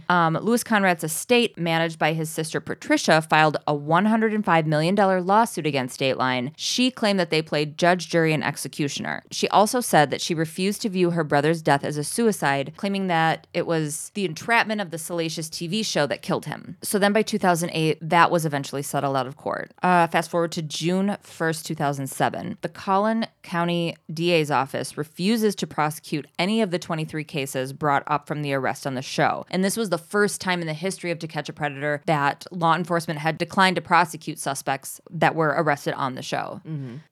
Um, Louis Conrad's estate, managed by his sister Patricia, filed a $105 million lawsuit against Dateline. She claimed that they played judge, jury, and executioner. She also said that she refused to view her brother's death as a suicide, claiming that it was the entrapment of the salacious TV show that killed him. So then by 2008, that was eventually settled out of court. Uh, fast forward to June 1st, 2007. The Collin County DA's office refuses to prosecute any of the 23 cases brought up from the arrest on the show. And this was the first time in the history of To Catch a Predator that law enforcement had declined to prosecute suspects that were arrested on the show.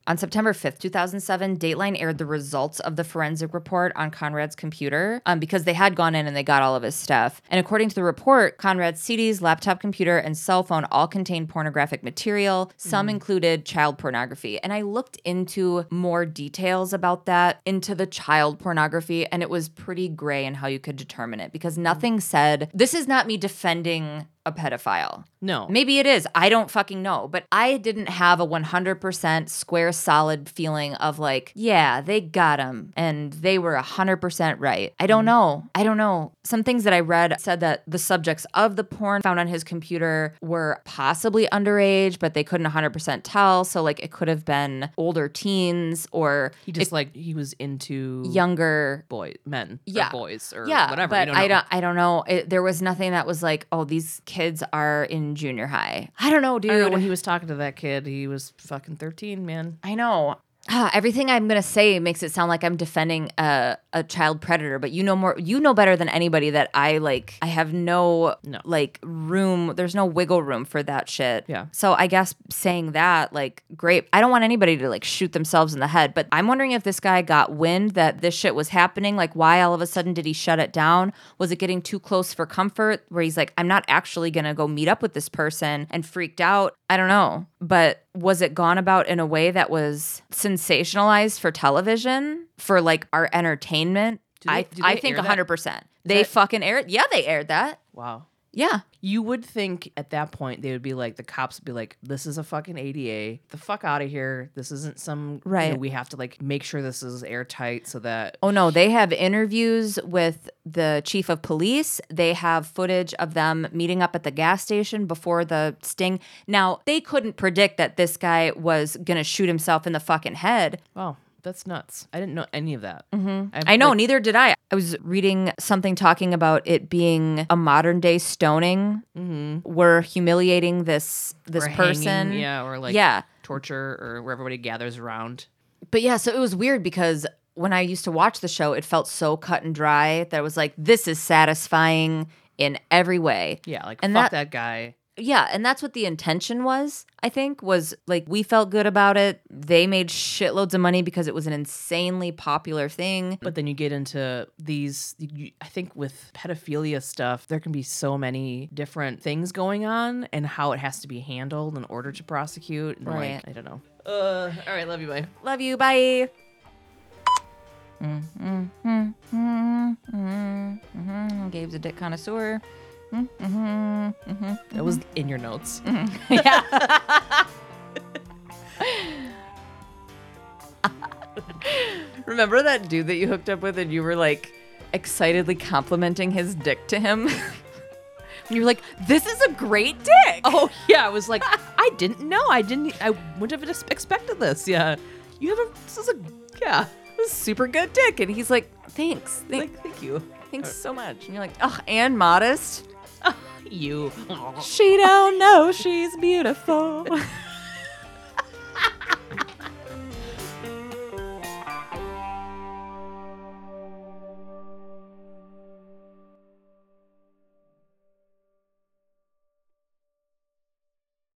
On September 5th, 2007, Dateline aired the results of the forensic report on Conrad's computer um, because they had gone in and they got all of his stuff. And according to the report, Conrad's CDs, laptop computer, and cell phone all contained pornographic material. Some included child pornography. And I looked into more details about that, into the child pornography, and it was pretty gray in how you could determine it because nothing said, this is not me defending a pedophile.
No.
Maybe it is. I don't fucking know. But I didn't have a 100% square solid feeling of like, yeah, they got him and they were 100% right. I don't mm. know. I don't know. Some things that I read said that the subjects of the porn found on his computer were possibly underage, but they couldn't 100% tell. So, like, it could have been older teens or
He just like he was into
younger
boy men,
Yeah.
or boys, or
yeah,
whatever.
But
you don't
I don't. I don't know. It, there was nothing that was like, oh, these kids are in junior high. I don't know, dude.
I don't know, when he was talking to that kid, he was fucking thirteen, man.
I know. Ah, everything I'm gonna say makes it sound like I'm defending a, a child predator, but you know more. You know better than anybody that I like. I have no,
No.
like room. There's no wiggle room for that shit.
Yeah.
So I guess saying that, like, great. I don't want anybody to like shoot themselves in the head, but I'm wondering if this guy got wind that this shit was happening. Like, why all of a sudden did he shut it down? Was it getting too close for comfort? Where he's like, I'm not actually gonna go meet up with this person and freaked out. I don't know, but was it gone about in a way that was sensationalized for television for like our entertainment?
They-
I I think
air
100%. They
that-
fucking aired. Yeah, they aired that.
Wow.
Yeah.
You would think at that point they would be like the cops would be like, "This is a fucking ADA. The fuck out of here. This isn't some you know,
Right.
we have to like make sure this is airtight so that
Oh no, they have interviews with the chief of police. They have footage of them meeting up at the gas station before the sting. Now, they couldn't predict that this guy was going to shoot himself in the fucking head.
wow, that's nuts. I didn't know any of that.
Mm-hmm. I know, neither did I. I was reading something talking about it being a modern day stoning. We're humiliating this this
Or
person.
hanging, yeah, or like
yeah.
torture or where everybody gathers around.
But yeah, so it was weird because when I used to watch the show, it felt so cut and dry that it was like, this is satisfying in every way.
Yeah, like
And
fuck
that-
that, guy.
Yeah, and that's what the intention was, I think, was like we felt good about it. They made shitloads of money because it was an insanely popular thing.
But then you get into these. You, I think with pedophilia stuff, there can be so many different things going on, and how it has to be handled in order to prosecute. And
Right.
Like, I don't know. Uh, all right, love you, bye.
Love you, bye. Mm-hmm, mm-hmm, mm-hmm, Gabe's a dick connoisseur. Mm-hmm.
That was in your notes. Mm-hmm. Mm-hmm. Yeah.
Remember that dude that you hooked up with and you were like excitedly complimenting his dick to him? and you were like, this is a great dick.
Oh yeah, I was like, I didn't know. I didn't. I wouldn't have expected this. Yeah, you have a. This is a. Yeah.
this is super good dick. And he's like, thanks. Thank,
Like, thank you.
thanks uh, so much. And you're like, oh, and modest.
you.
She don't know she's beautiful.